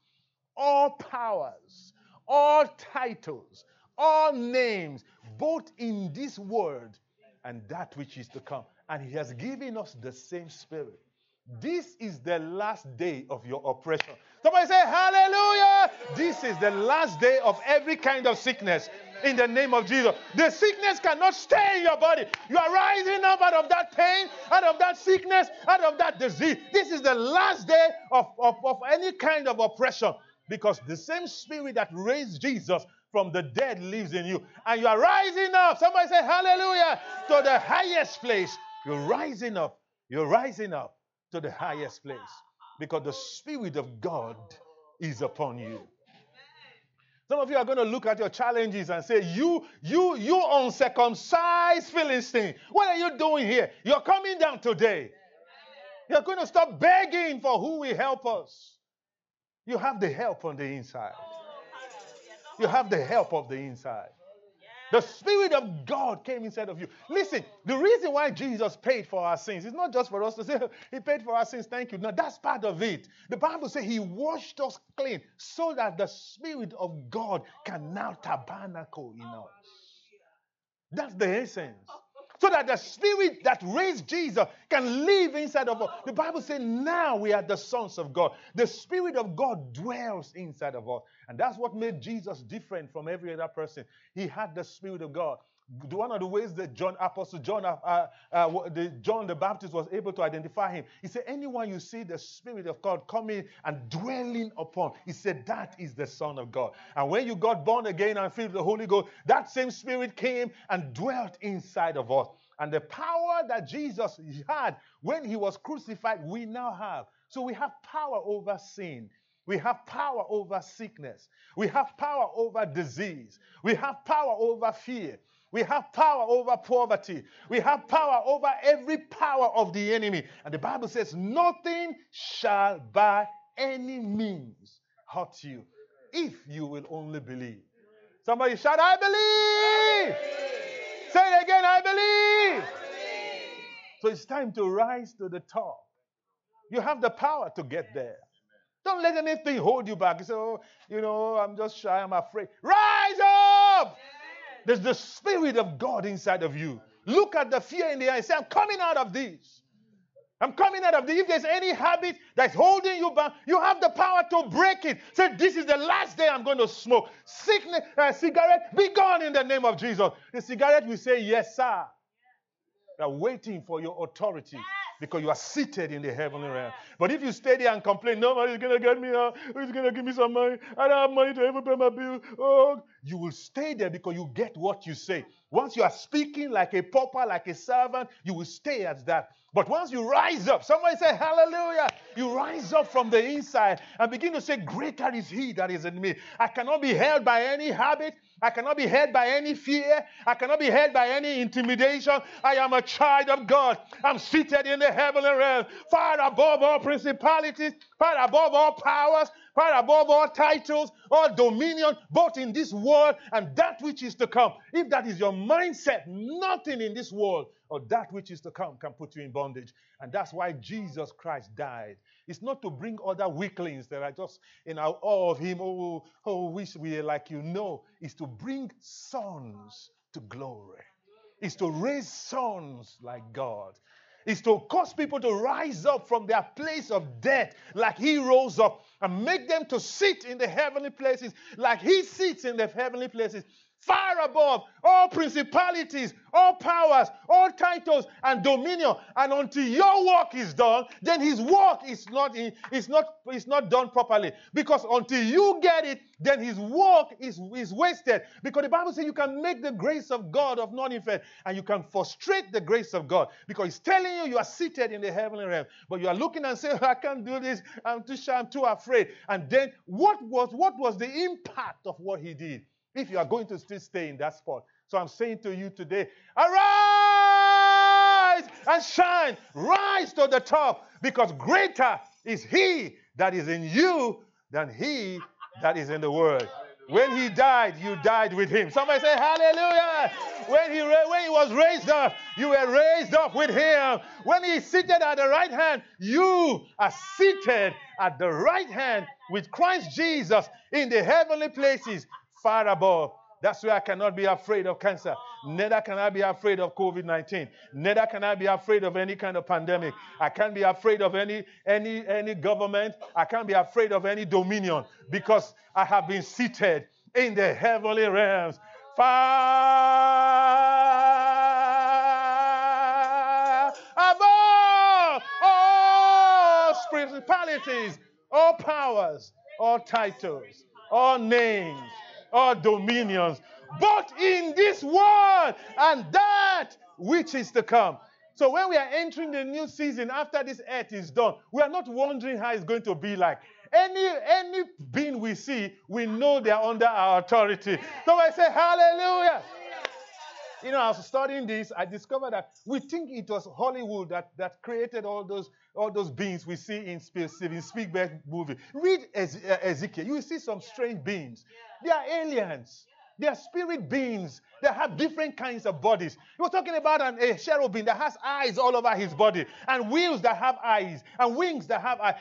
all powers, all titles, all names, both in this world and that which is to come and He has given us the same Spirit. This is the last day of your oppression. Somebody say, Hallelujah! This is the last day of every kind of sickness in the name of Jesus. The sickness cannot stay in your body. You are rising up out of that pain, out of that sickness, out of that disease. This is the last day of, of, of any kind of oppression because the same spirit that raised Jesus from the dead lives in you. And you are rising up. Somebody say, Hallelujah, to the highest place you're rising up. You're rising up to the highest place because the Spirit of God is upon you. Some of you are going to look at your challenges and say, You, you, you uncircumcised Philistine, what are you doing here? You're coming down today. You're going to stop begging for who will help us. You have the help on the inside. You have the help of the inside. The Spirit of God came inside of you. Listen, the reason why Jesus paid for our sins is not just for us to say, He paid for our sins, thank you. No, that's part of it. The Bible says He washed us clean so that the Spirit of God can now tabernacle in us. That's the essence so that the spirit that raised Jesus can live inside of us. The Bible says now we are the sons of God. The spirit of God dwells inside of us. And that's what made Jesus different from every other person. He had the spirit of God one of the ways that John, Apostle John, uh, uh, uh, the, John the Baptist was able to identify him, he said, Anyone you see the Spirit of God coming and dwelling upon, he said, That is the Son of God. And when you got born again and filled with the Holy Ghost, that same Spirit came and dwelt inside of us. And the power that Jesus had when he was crucified, we now have. So we have power over sin. We have power over sickness. We have power over disease. We have power over fear. We have power over poverty. We have power over every power of the enemy. And the Bible says, nothing shall by any means hurt you if you will only believe. Somebody shout, I believe. Say it again, I believe. So it's time to rise to the top. You have the power to get there. Don't let anything hold you back. You say, oh, you know, I'm just shy, I'm afraid. Rise up! There's the Spirit of God inside of you. Look at the fear in the eye. Say, I'm coming out of this. I'm coming out of this. If there's any habit that's holding you back, you have the power to break it. Say, this is the last day I'm going to smoke. Sickness, uh, cigarette, be gone in the name of Jesus. The cigarette will say, yes, sir. They're waiting for your authority. Because you are seated in the heavenly realm. But if you stay there and complain, nobody's going to get me out, who's going to give me some money? I don't have money to even pay my bill. Oh, you will stay there because you get what you say. Once you are speaking like a pauper, like a servant, you will stay as that. But once you rise up, somebody say hallelujah, you rise up from the inside and begin to say, Greater is he that is in me. I cannot be held by any habit. I cannot be held by any fear. I cannot be held by any intimidation. I am a child of God. I'm seated in the heavenly realm, far above all principalities, far above all powers, far above all titles, all dominion, both in this world and that which is to come. If that is your mindset, nothing in this world or that which is to come can put you in bondage. And that's why Jesus Christ died. It's not to bring other weaklings that are just in our awe of him. Oh, oh, wish we like you. No, it's to bring sons to glory. It's to raise sons like God. It's to cause people to rise up from their place of death like he rose up and make them to sit in the heavenly places like he sits in the heavenly places far above all principalities, all powers, all titles and dominion. And until your work is done, then his work is not, is not, is not done properly. Because until you get it, then his work is, is wasted. Because the Bible says you can make the grace of God of non effect and you can frustrate the grace of God. Because he's telling you you are seated in the heavenly realm. But you are looking and saying, I can't do this, I'm too shy, I'm too afraid. And then what was what was the impact of what he did? If you are going to still stay in that spot. So I'm saying to you today, arise and shine, rise to the top, because greater is he that is in you than he that is in the world. When he died, you died with him. Somebody say hallelujah. When he, when he was raised up, you were raised up with him. When he seated at the right hand, you are seated at the right hand with Christ Jesus in the heavenly places far above. That's why I cannot be afraid of cancer. Neither can I be afraid of COVID 19. Neither can I be afraid of any kind of pandemic. I can't be afraid of any, any, any government. I can't be afraid of any dominion because I have been seated in the heavenly realms. Far above all principalities, all powers, all titles, all names or dominions, but in this world and that which is to come. So when we are entering the new season after this earth is done, we are not wondering how it's going to be like. Any any being we see, we know they are under our authority. So I say hallelujah. You know, I was studying this, I discovered that we think it was Hollywood that, that created all those all those beings we see in Steven Spielberg movie. Read uh, Ezekiel, you will see some strange beings. They are aliens. They are spirit beings that have different kinds of bodies. He was talking about an, a cherubim that has eyes all over his body, and wheels that have eyes, and wings that have eyes.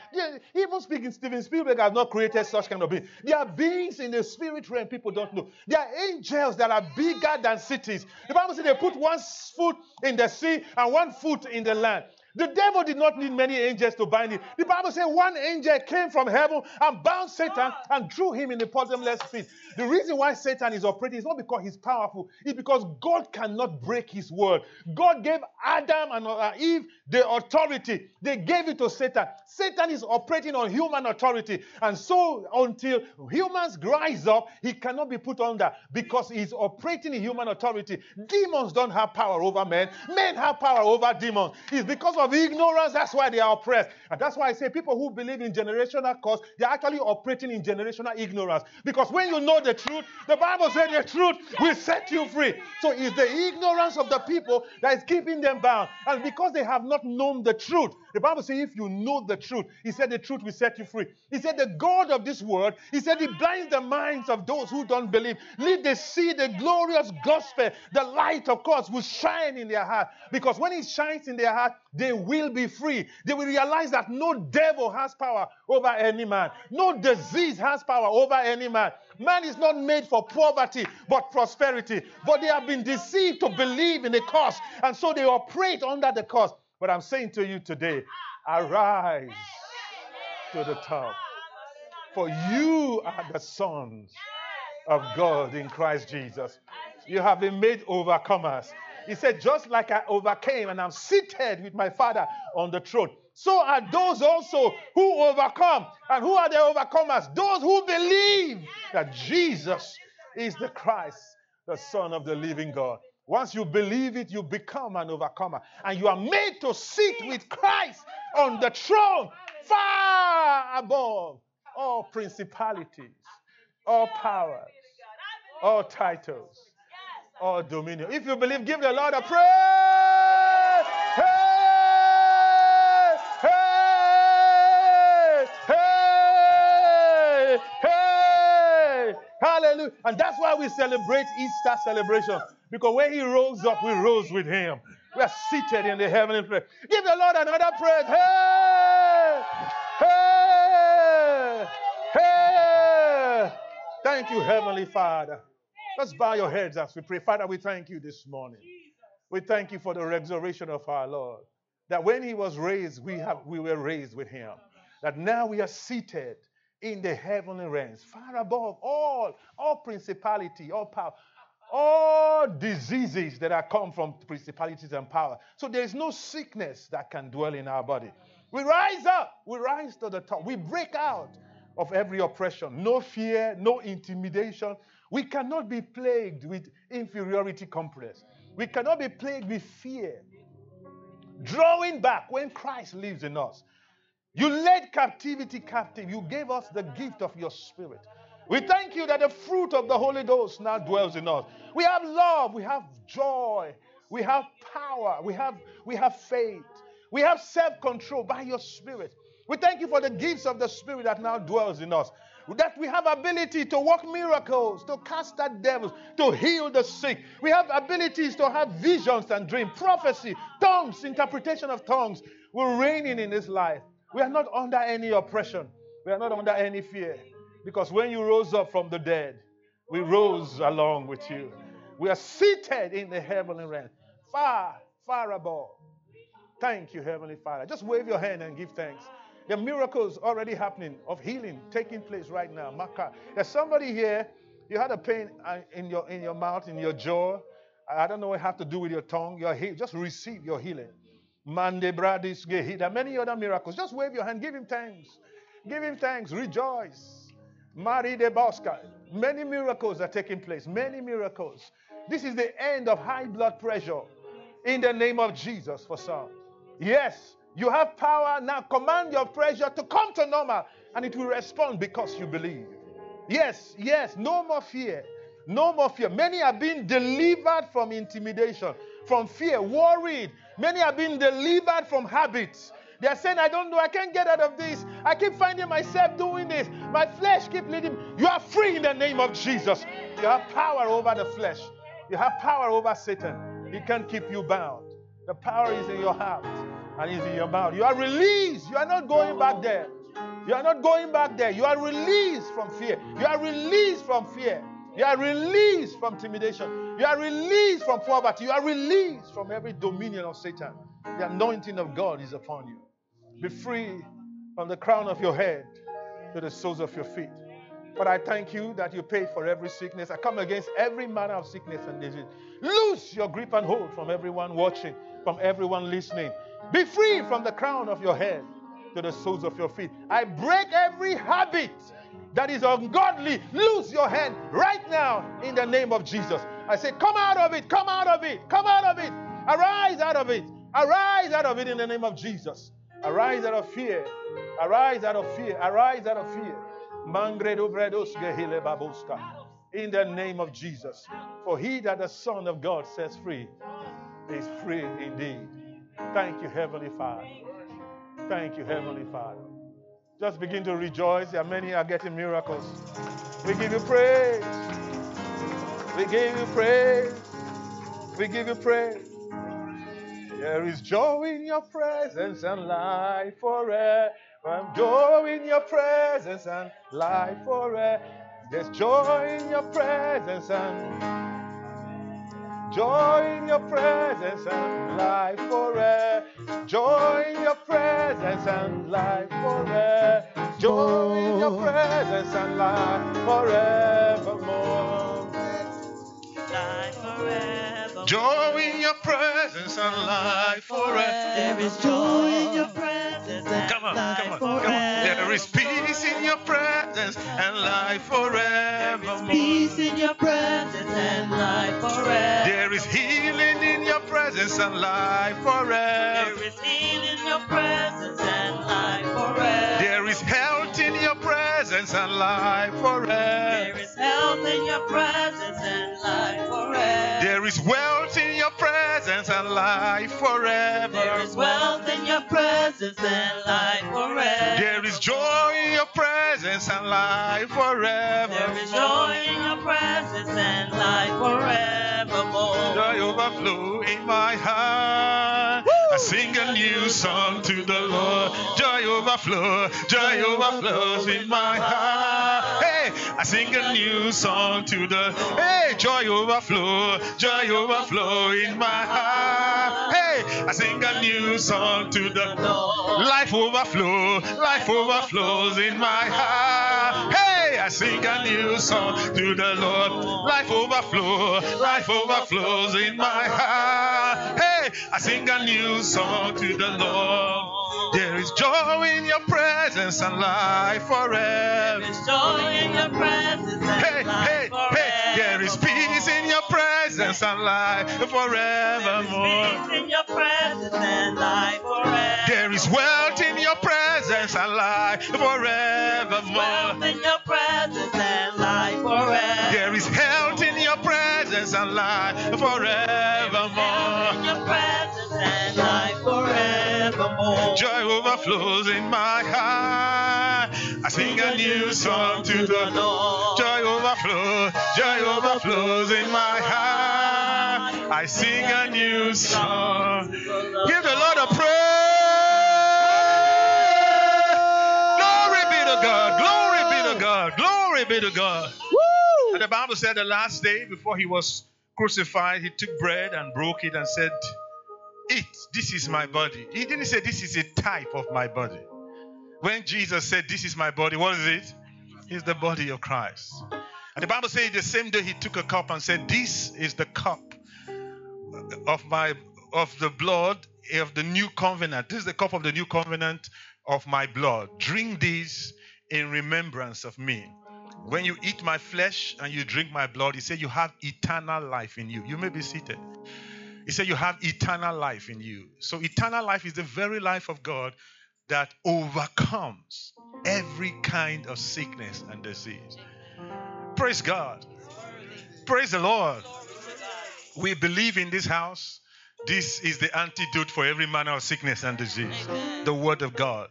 even speaking, Steven Spielberg has not created such kind of beings. There are beings in the spirit realm people don't know. There are angels that are bigger than cities. The Bible says they put one foot in the sea and one foot in the land. The devil did not need many angels to bind him. The Bible says one angel came from heaven and bound Satan and threw him in the bottomless pit. The reason why Satan is operating is not because he's powerful, it's because God cannot break his word. God gave Adam and uh, Eve the authority, they gave it to Satan. Satan is operating on human authority. And so until humans rise up, he cannot be put under because he's operating in human authority. Demons don't have power over men, men have power over demons. It's because of ignorance, that's why they are oppressed. And that's why I say people who believe in generational cause, they're actually operating in generational ignorance. Because when you know the truth, the Bible said the truth will set you free. So it's the ignorance of the people that is keeping them bound. And because they have not known the truth, the Bible says if you know the truth, he said the truth will set you free. He said the God of this world, he said he blinds the minds of those who don't believe. Let they see the glorious gospel. The light, of course, will shine in their heart. Because when it shines in their heart, they will be free. They will realize that no devil has power over any man. No disease has power over any man. Man is not made for poverty, but prosperity. But they have been deceived to believe in the cause. And so they operate under the cause. But I'm saying to you today, arise to the top. For you are the sons of God in Christ Jesus. You have been made overcomers. He said, Just like I overcame and I'm seated with my Father on the throne, so are those also who overcome. And who are the overcomers? Those who believe that Jesus is the Christ, the Son of the living God. Once you believe it, you become an overcomer. And you are made to sit with Christ on the throne, far above all principalities, all powers, all titles, all dominion. If you believe, give the Lord a praise. Hey! Hey! Hey! Hey! Hallelujah. And that's why we celebrate Easter celebration. Because when he rose up, we rose with him. We are seated in the heavenly place. Give the Lord another praise. Hey! Hey! Hey! Thank you, Heavenly Father. Let's bow your heads as we pray. Father, we thank you this morning. We thank you for the resurrection of our Lord. That when he was raised, we, have, we were raised with him. That now we are seated in the heavenly realms, far above all, all principality, all power, all diseases that are come from principalities and power. So there is no sickness that can dwell in our body. We rise up, we rise to the top, we break out of every oppression, no fear, no intimidation. We cannot be plagued with inferiority complex. We cannot be plagued with fear. Drawing back when Christ lives in us. You led captivity captive. You gave us the gift of your spirit. We thank you that the fruit of the Holy Ghost now dwells in us. We have love, we have joy, we have power, we have, we have faith, we have self control by your spirit. We thank you for the gifts of the spirit that now dwells in us. That we have ability to work miracles, to cast out devils, to heal the sick. We have abilities to have visions and dreams, prophecy, tongues, interpretation of tongues. We're reigning in this life. We are not under any oppression. We are not under any fear. Because when you rose up from the dead, we rose along with you. We are seated in the heavenly realm, far, far above. Thank you, Heavenly Father. Just wave your hand and give thanks. Are miracles already happening of healing taking place right now. Maka. There's somebody here, you had a pain uh, in your, in your mouth, in your jaw. I don't know what it have to do with your tongue. You're healed. Just receive your healing. Mande bradis gehida. Many other miracles. Just wave your hand. Give him thanks. Give him thanks. Rejoice. Mari de Bosca. Many miracles are taking place. Many miracles. This is the end of high blood pressure in the name of Jesus for some. Yes, you have power now. Command your pressure to come to normal and it will respond because you believe. Yes, yes, no more fear. No more fear. Many are being delivered from intimidation, from fear, worried. Many are being delivered from habits. They are saying, I don't know, I can't get out of this. I keep finding myself doing this. My flesh keep leading. You are free in the name of Jesus. You have power over the flesh. You have power over Satan. He can't keep you bound. The power is in your heart and is in your mouth. You are released. You are not going back there. You are not going back there. You are released from fear. You are released from fear. You are released from intimidation. You are released from poverty. You are released from every dominion of Satan. The anointing of God is upon you. Be free from the crown of your head to the soles of your feet. But I thank you that you paid for every sickness. I come against every manner of sickness and disease. Loose your grip and hold from everyone watching, from everyone listening. Be free from the crown of your head to the soles of your feet. I break every habit that is ungodly. Lose your hand right now in the name of Jesus. I say, come out of it, come out of it, come out of it. Arise out of it. Arise out of it in the name of Jesus. Arise out of fear. Arise out of fear. Arise out of fear. In the name of Jesus. For he that the Son of God sets free is free indeed. Thank you, Heavenly Father. Thank you, Heavenly Father. Just begin to rejoice. There are many are getting miracles. We give you praise. We give you praise. We give you praise. There is joy in your presence and life forever. I'm joy in your presence and life forever. There's joy in your presence and Joy in your presence and life forever. Joy in your presence and life forever. Joy in your presence and life forevermore. Life forever. Joy in your presence and life forever. There is joy in your presence and Come on, life come on, come on. There forever. is peace in your presence and life forevermore. Peace in your presence and life forever. There is healing in your presence and life forever. There is healing in your presence and life forever. There is health presence and life forever. There is health in your presence and life forever. There is wealth in your presence and life forever. There is wealth in your presence and life forever. There is joy in your presence and life forever. There is joy in your presence and life forevermore. Joy overflow in my heart. I sing a new song to the Lord. Joy overflow, joy overflows in my heart. Hey, I sing a new song to the Hey, joy overflow, joy overflow in my heart. Hey, I sing a new song to the Lord. Life overflow, life overflows in my heart. Hey, I sing a new song to the Lord. Life overflow, life overflows in my heart. I sing a new song to the Lord. There is joy in your presence and life forever. is joy in your presence and Hey, life hey, forever. hey, there is peace in your presence and life forevermore. There is peace in your presence and life forever. There is wealth in your presence and life forevermore. Wealth in your presence and life forever. There is health in your presence and life Health Joy overflows in my heart. I sing a new song to the Lord. Joy overflows, joy overflows in my heart. I sing a new song. Give the Lord a praise. Glory be to God. Glory be to God. Glory be to God. And the Bible said the last day before he was crucified, he took bread and broke it and said, Eat, this is my body. He didn't say this is a type of my body. When Jesus said, This is my body, what is it? It's the body of Christ. And the Bible says the same day he took a cup and said, This is the cup of my of the blood of the new covenant. This is the cup of the new covenant of my blood. Drink this in remembrance of me. When you eat my flesh and you drink my blood, he said you have eternal life in you. You may be seated. He said you have eternal life in you. So eternal life is the very life of God that overcomes every kind of sickness and disease. Praise God. Praise the Lord. We believe in this house. This is the antidote for every manner of sickness and disease. The Word of God,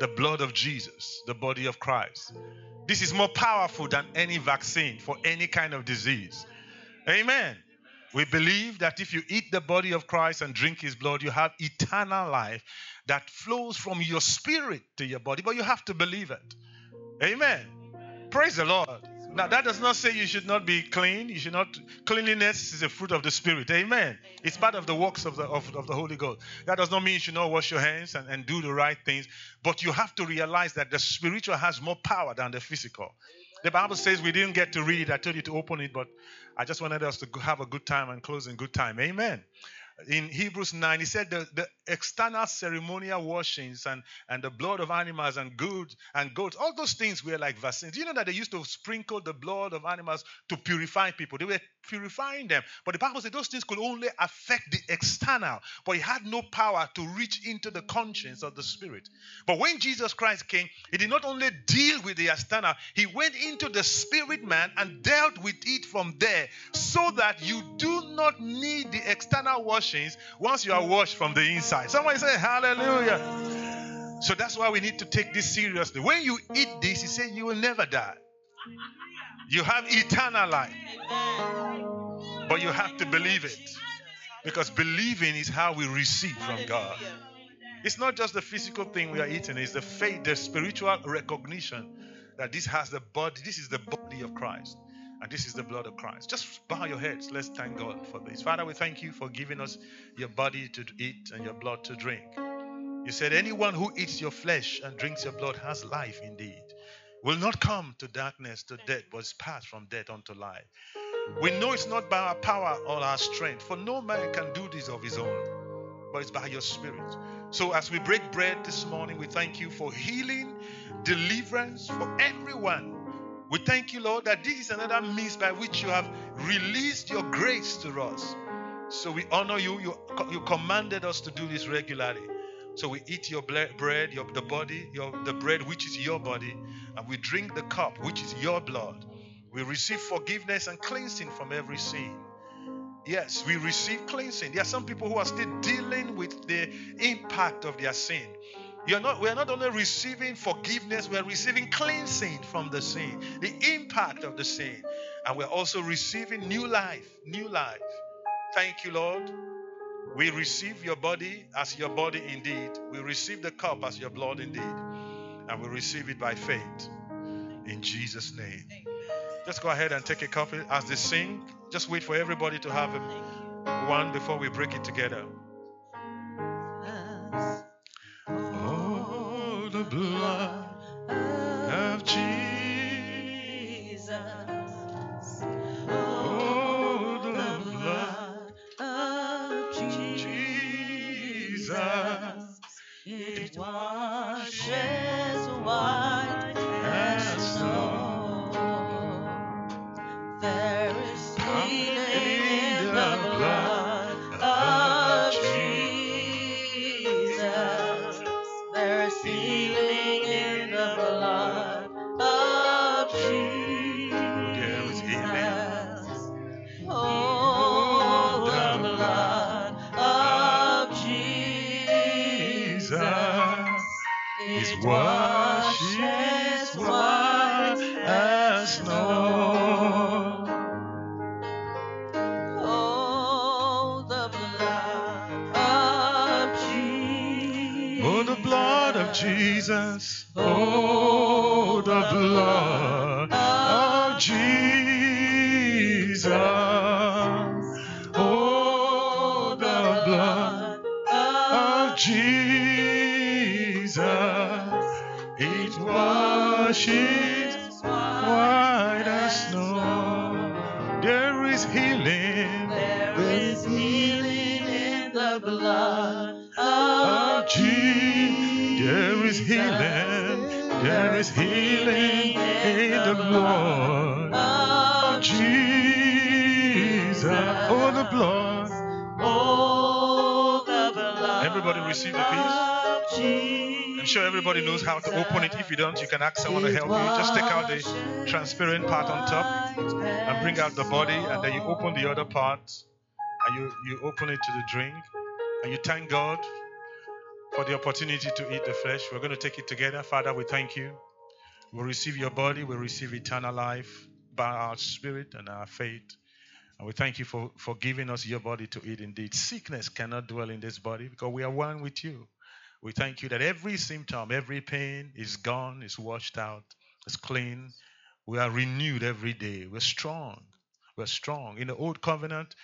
the blood of Jesus, the body of Christ. This is more powerful than any vaccine for any kind of disease. Amen. We believe that if you eat the body of Christ and drink his blood, you have eternal life that flows from your spirit to your body, but you have to believe it. Amen. Praise the Lord. Now, that does not say you should not be clean. You should not. Cleanliness is a fruit of the Spirit. Amen. It's part of the works of the, of, of the Holy Ghost. That does not mean you should not wash your hands and, and do the right things, but you have to realize that the spiritual has more power than the physical. The Bible says we didn't get to read it. I told you to open it, but I just wanted us to have a good time and close in good time. Amen. In Hebrews 9, he said the, the external ceremonial washings and, and the blood of animals and goods and goats, all those things were like vaccines. You know that they used to sprinkle the blood of animals to purify people? They were purifying them. But the Bible said those things could only affect the external, but it had no power to reach into the conscience of the spirit. But when Jesus Christ came, he did not only deal with the external, he went into the spirit man and dealt with it from there so that you do not need the external washings once you are washed from the inside. Somebody say hallelujah. So that's why we need to take this seriously. When you eat this, he said you will never die. You have eternal life. But you have to believe it. Because believing is how we receive from God. It's not just the physical thing we are eating, it's the faith, the spiritual recognition that this has the body, this is the body of Christ. And this is the blood of Christ. Just bow your heads. Let's thank God for this. Father, we thank you for giving us your body to eat and your blood to drink. You said, Anyone who eats your flesh and drinks your blood has life indeed. Will not come to darkness, to death, but is passed from death unto life. We know it's not by our power or our strength, for no man can do this of his own, but it's by your spirit. So as we break bread this morning, we thank you for healing, deliverance for everyone. We thank you, Lord, that this is another means by which you have released your grace to us. So we honor you. You, you commanded us to do this regularly. So we eat your bread, your, the body, your, the bread which is your body, and we drink the cup which is your blood. We receive forgiveness and cleansing from every sin. Yes, we receive cleansing. There are some people who are still dealing with the impact of their sin. You're not, we're not only receiving forgiveness, we're receiving cleansing from the sin, the impact of the sin. And we're also receiving new life, new life. Thank you, Lord. We receive your body as your body indeed. We receive the cup as your blood indeed. And we receive it by faith. In Jesus' name. Just go ahead and take a copy as they sing. Just wait for everybody to have one before we break it together. Jesus. Oh, the blood of Jesus. Oh, the blood of Jesus. It washes white as snow. There is healing There is healing in the blood is healing. There is healing in the blood of Jesus. Oh, the blood. Oh, the blood. Everybody receive the Jesus. I'm sure everybody knows how to open it. If you don't, you can ask someone to help you. Just take out the transparent part on top and bring out the body, and then you open the other part, and you, you open it to the drink, and you thank God for the opportunity to eat the flesh. We're going to take it together. Father, we thank you. We receive your body, we receive eternal life by our spirit and our faith. And we thank you for, for giving us your body to eat indeed. Sickness cannot dwell in this body because we are one with you. We thank you that every symptom, every pain is gone, is washed out, is clean. We are renewed every day. We're strong. We're strong. In the old covenant,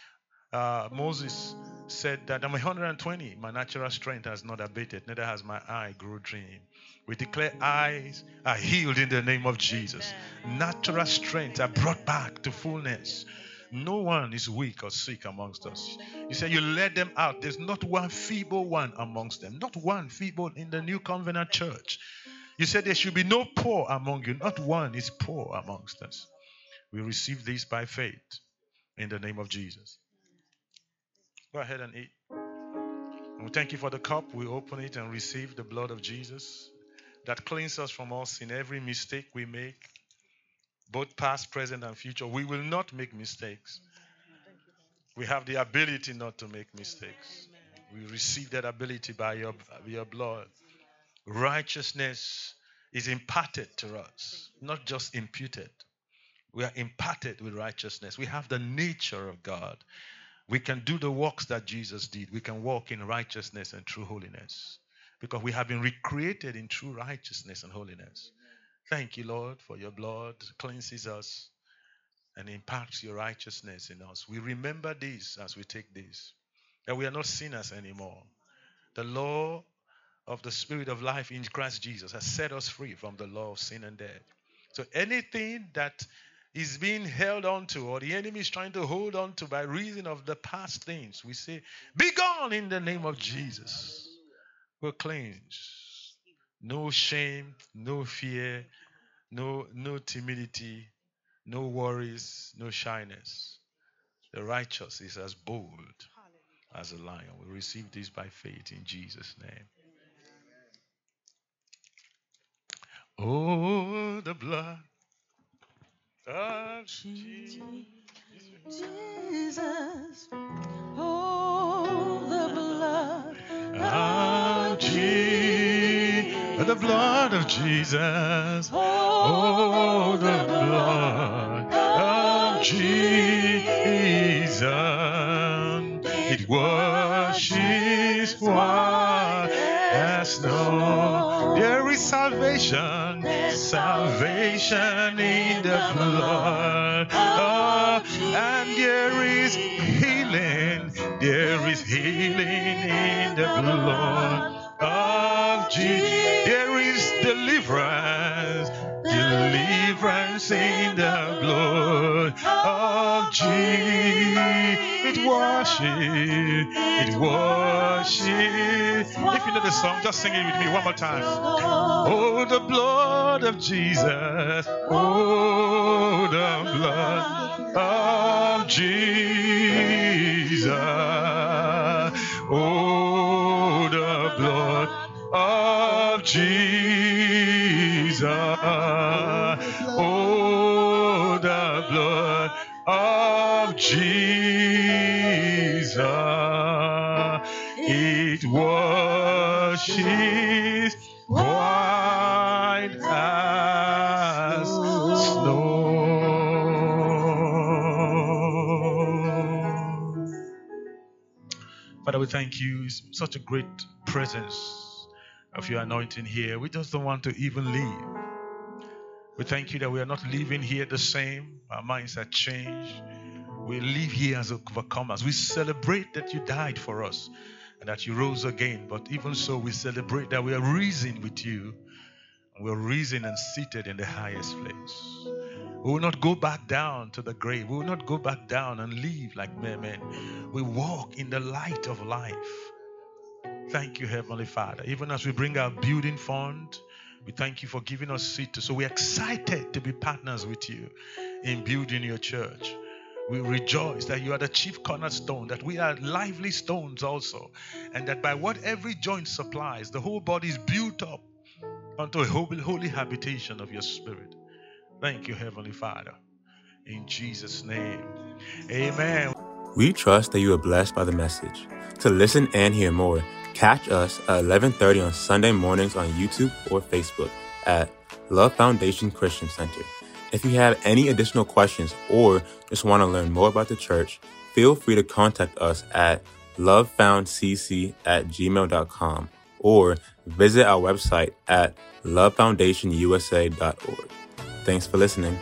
uh, Moses said that I'm 120. My natural strength has not abated, neither has my eye grew dim. We declare eyes are healed in the name of Jesus. Natural strength are brought back to fullness. No one is weak or sick amongst us. You say you led them out. There's not one feeble one amongst them. Not one feeble in the new covenant church. You said there should be no poor among you. Not one is poor amongst us. We receive this by faith in the name of Jesus. Go ahead and eat. And we thank you for the cup. We open it and receive the blood of Jesus that cleanses us from all sin. Every mistake we make, both past, present, and future, we will not make mistakes. We have the ability not to make mistakes. We receive that ability by your, by your blood. Righteousness is imparted to us, not just imputed. We are imparted with righteousness. We have the nature of God. We can do the works that Jesus did. We can walk in righteousness and true holiness because we have been recreated in true righteousness and holiness. Thank you, Lord, for your blood cleanses us and imparts your righteousness in us. We remember this as we take this that we are not sinners anymore. The law of the Spirit of life in Christ Jesus has set us free from the law of sin and death. So anything that is being held on to or the enemy is trying to hold on to by reason of the past things, we say, Be gone in the name of Jesus. We're cleansed. No shame, no fear, no, no timidity, no worries, no shyness. The righteous is as bold as a lion. We receive this by faith in Jesus' name. Oh, the blood of Jesus. Jesus, oh, the blood Of Je- the blood of Jesus. Oh, oh the blood of Jesus. It washes white as snow. There is salvation, salvation in the blood. Oh, and there is healing, there is healing in the blood of Jesus. There is deliverance, deliverance in the blood of Jesus. It washes, it washes. If you know the song, just sing it with me one more time. Oh, the blood of Jesus. Oh, the blood of Jesus. Oh, the blood of Jesus. Jesus. It washes white as snow. Father, we thank you. It's such a great presence of your anointing here. We just don't want to even leave. We thank you that we are not living here the same. Our minds are changed. We live here as overcomers. We celebrate that you died for us and that you rose again. But even so, we celebrate that we are risen with you. We're risen and seated in the highest place. We will not go back down to the grave. We will not go back down and live like men. We walk in the light of life. Thank you, Heavenly Father. Even as we bring our building fund, we thank you for giving us seat. So we're excited to be partners with you in building your church. We rejoice that you are the chief cornerstone, that we are lively stones also, and that by what every joint supplies, the whole body is built up unto a holy, habitation of your spirit. Thank you, Heavenly Father. In Jesus' name. Amen. We trust that you are blessed by the message. To listen and hear more, catch us at 11:30 on Sunday mornings on YouTube or Facebook at Love Foundation Christian Center. If you have any additional questions or just want to learn more about the church, feel free to contact us at lovefoundcc at gmail.com or visit our website at lovefoundationusa.org. Thanks for listening.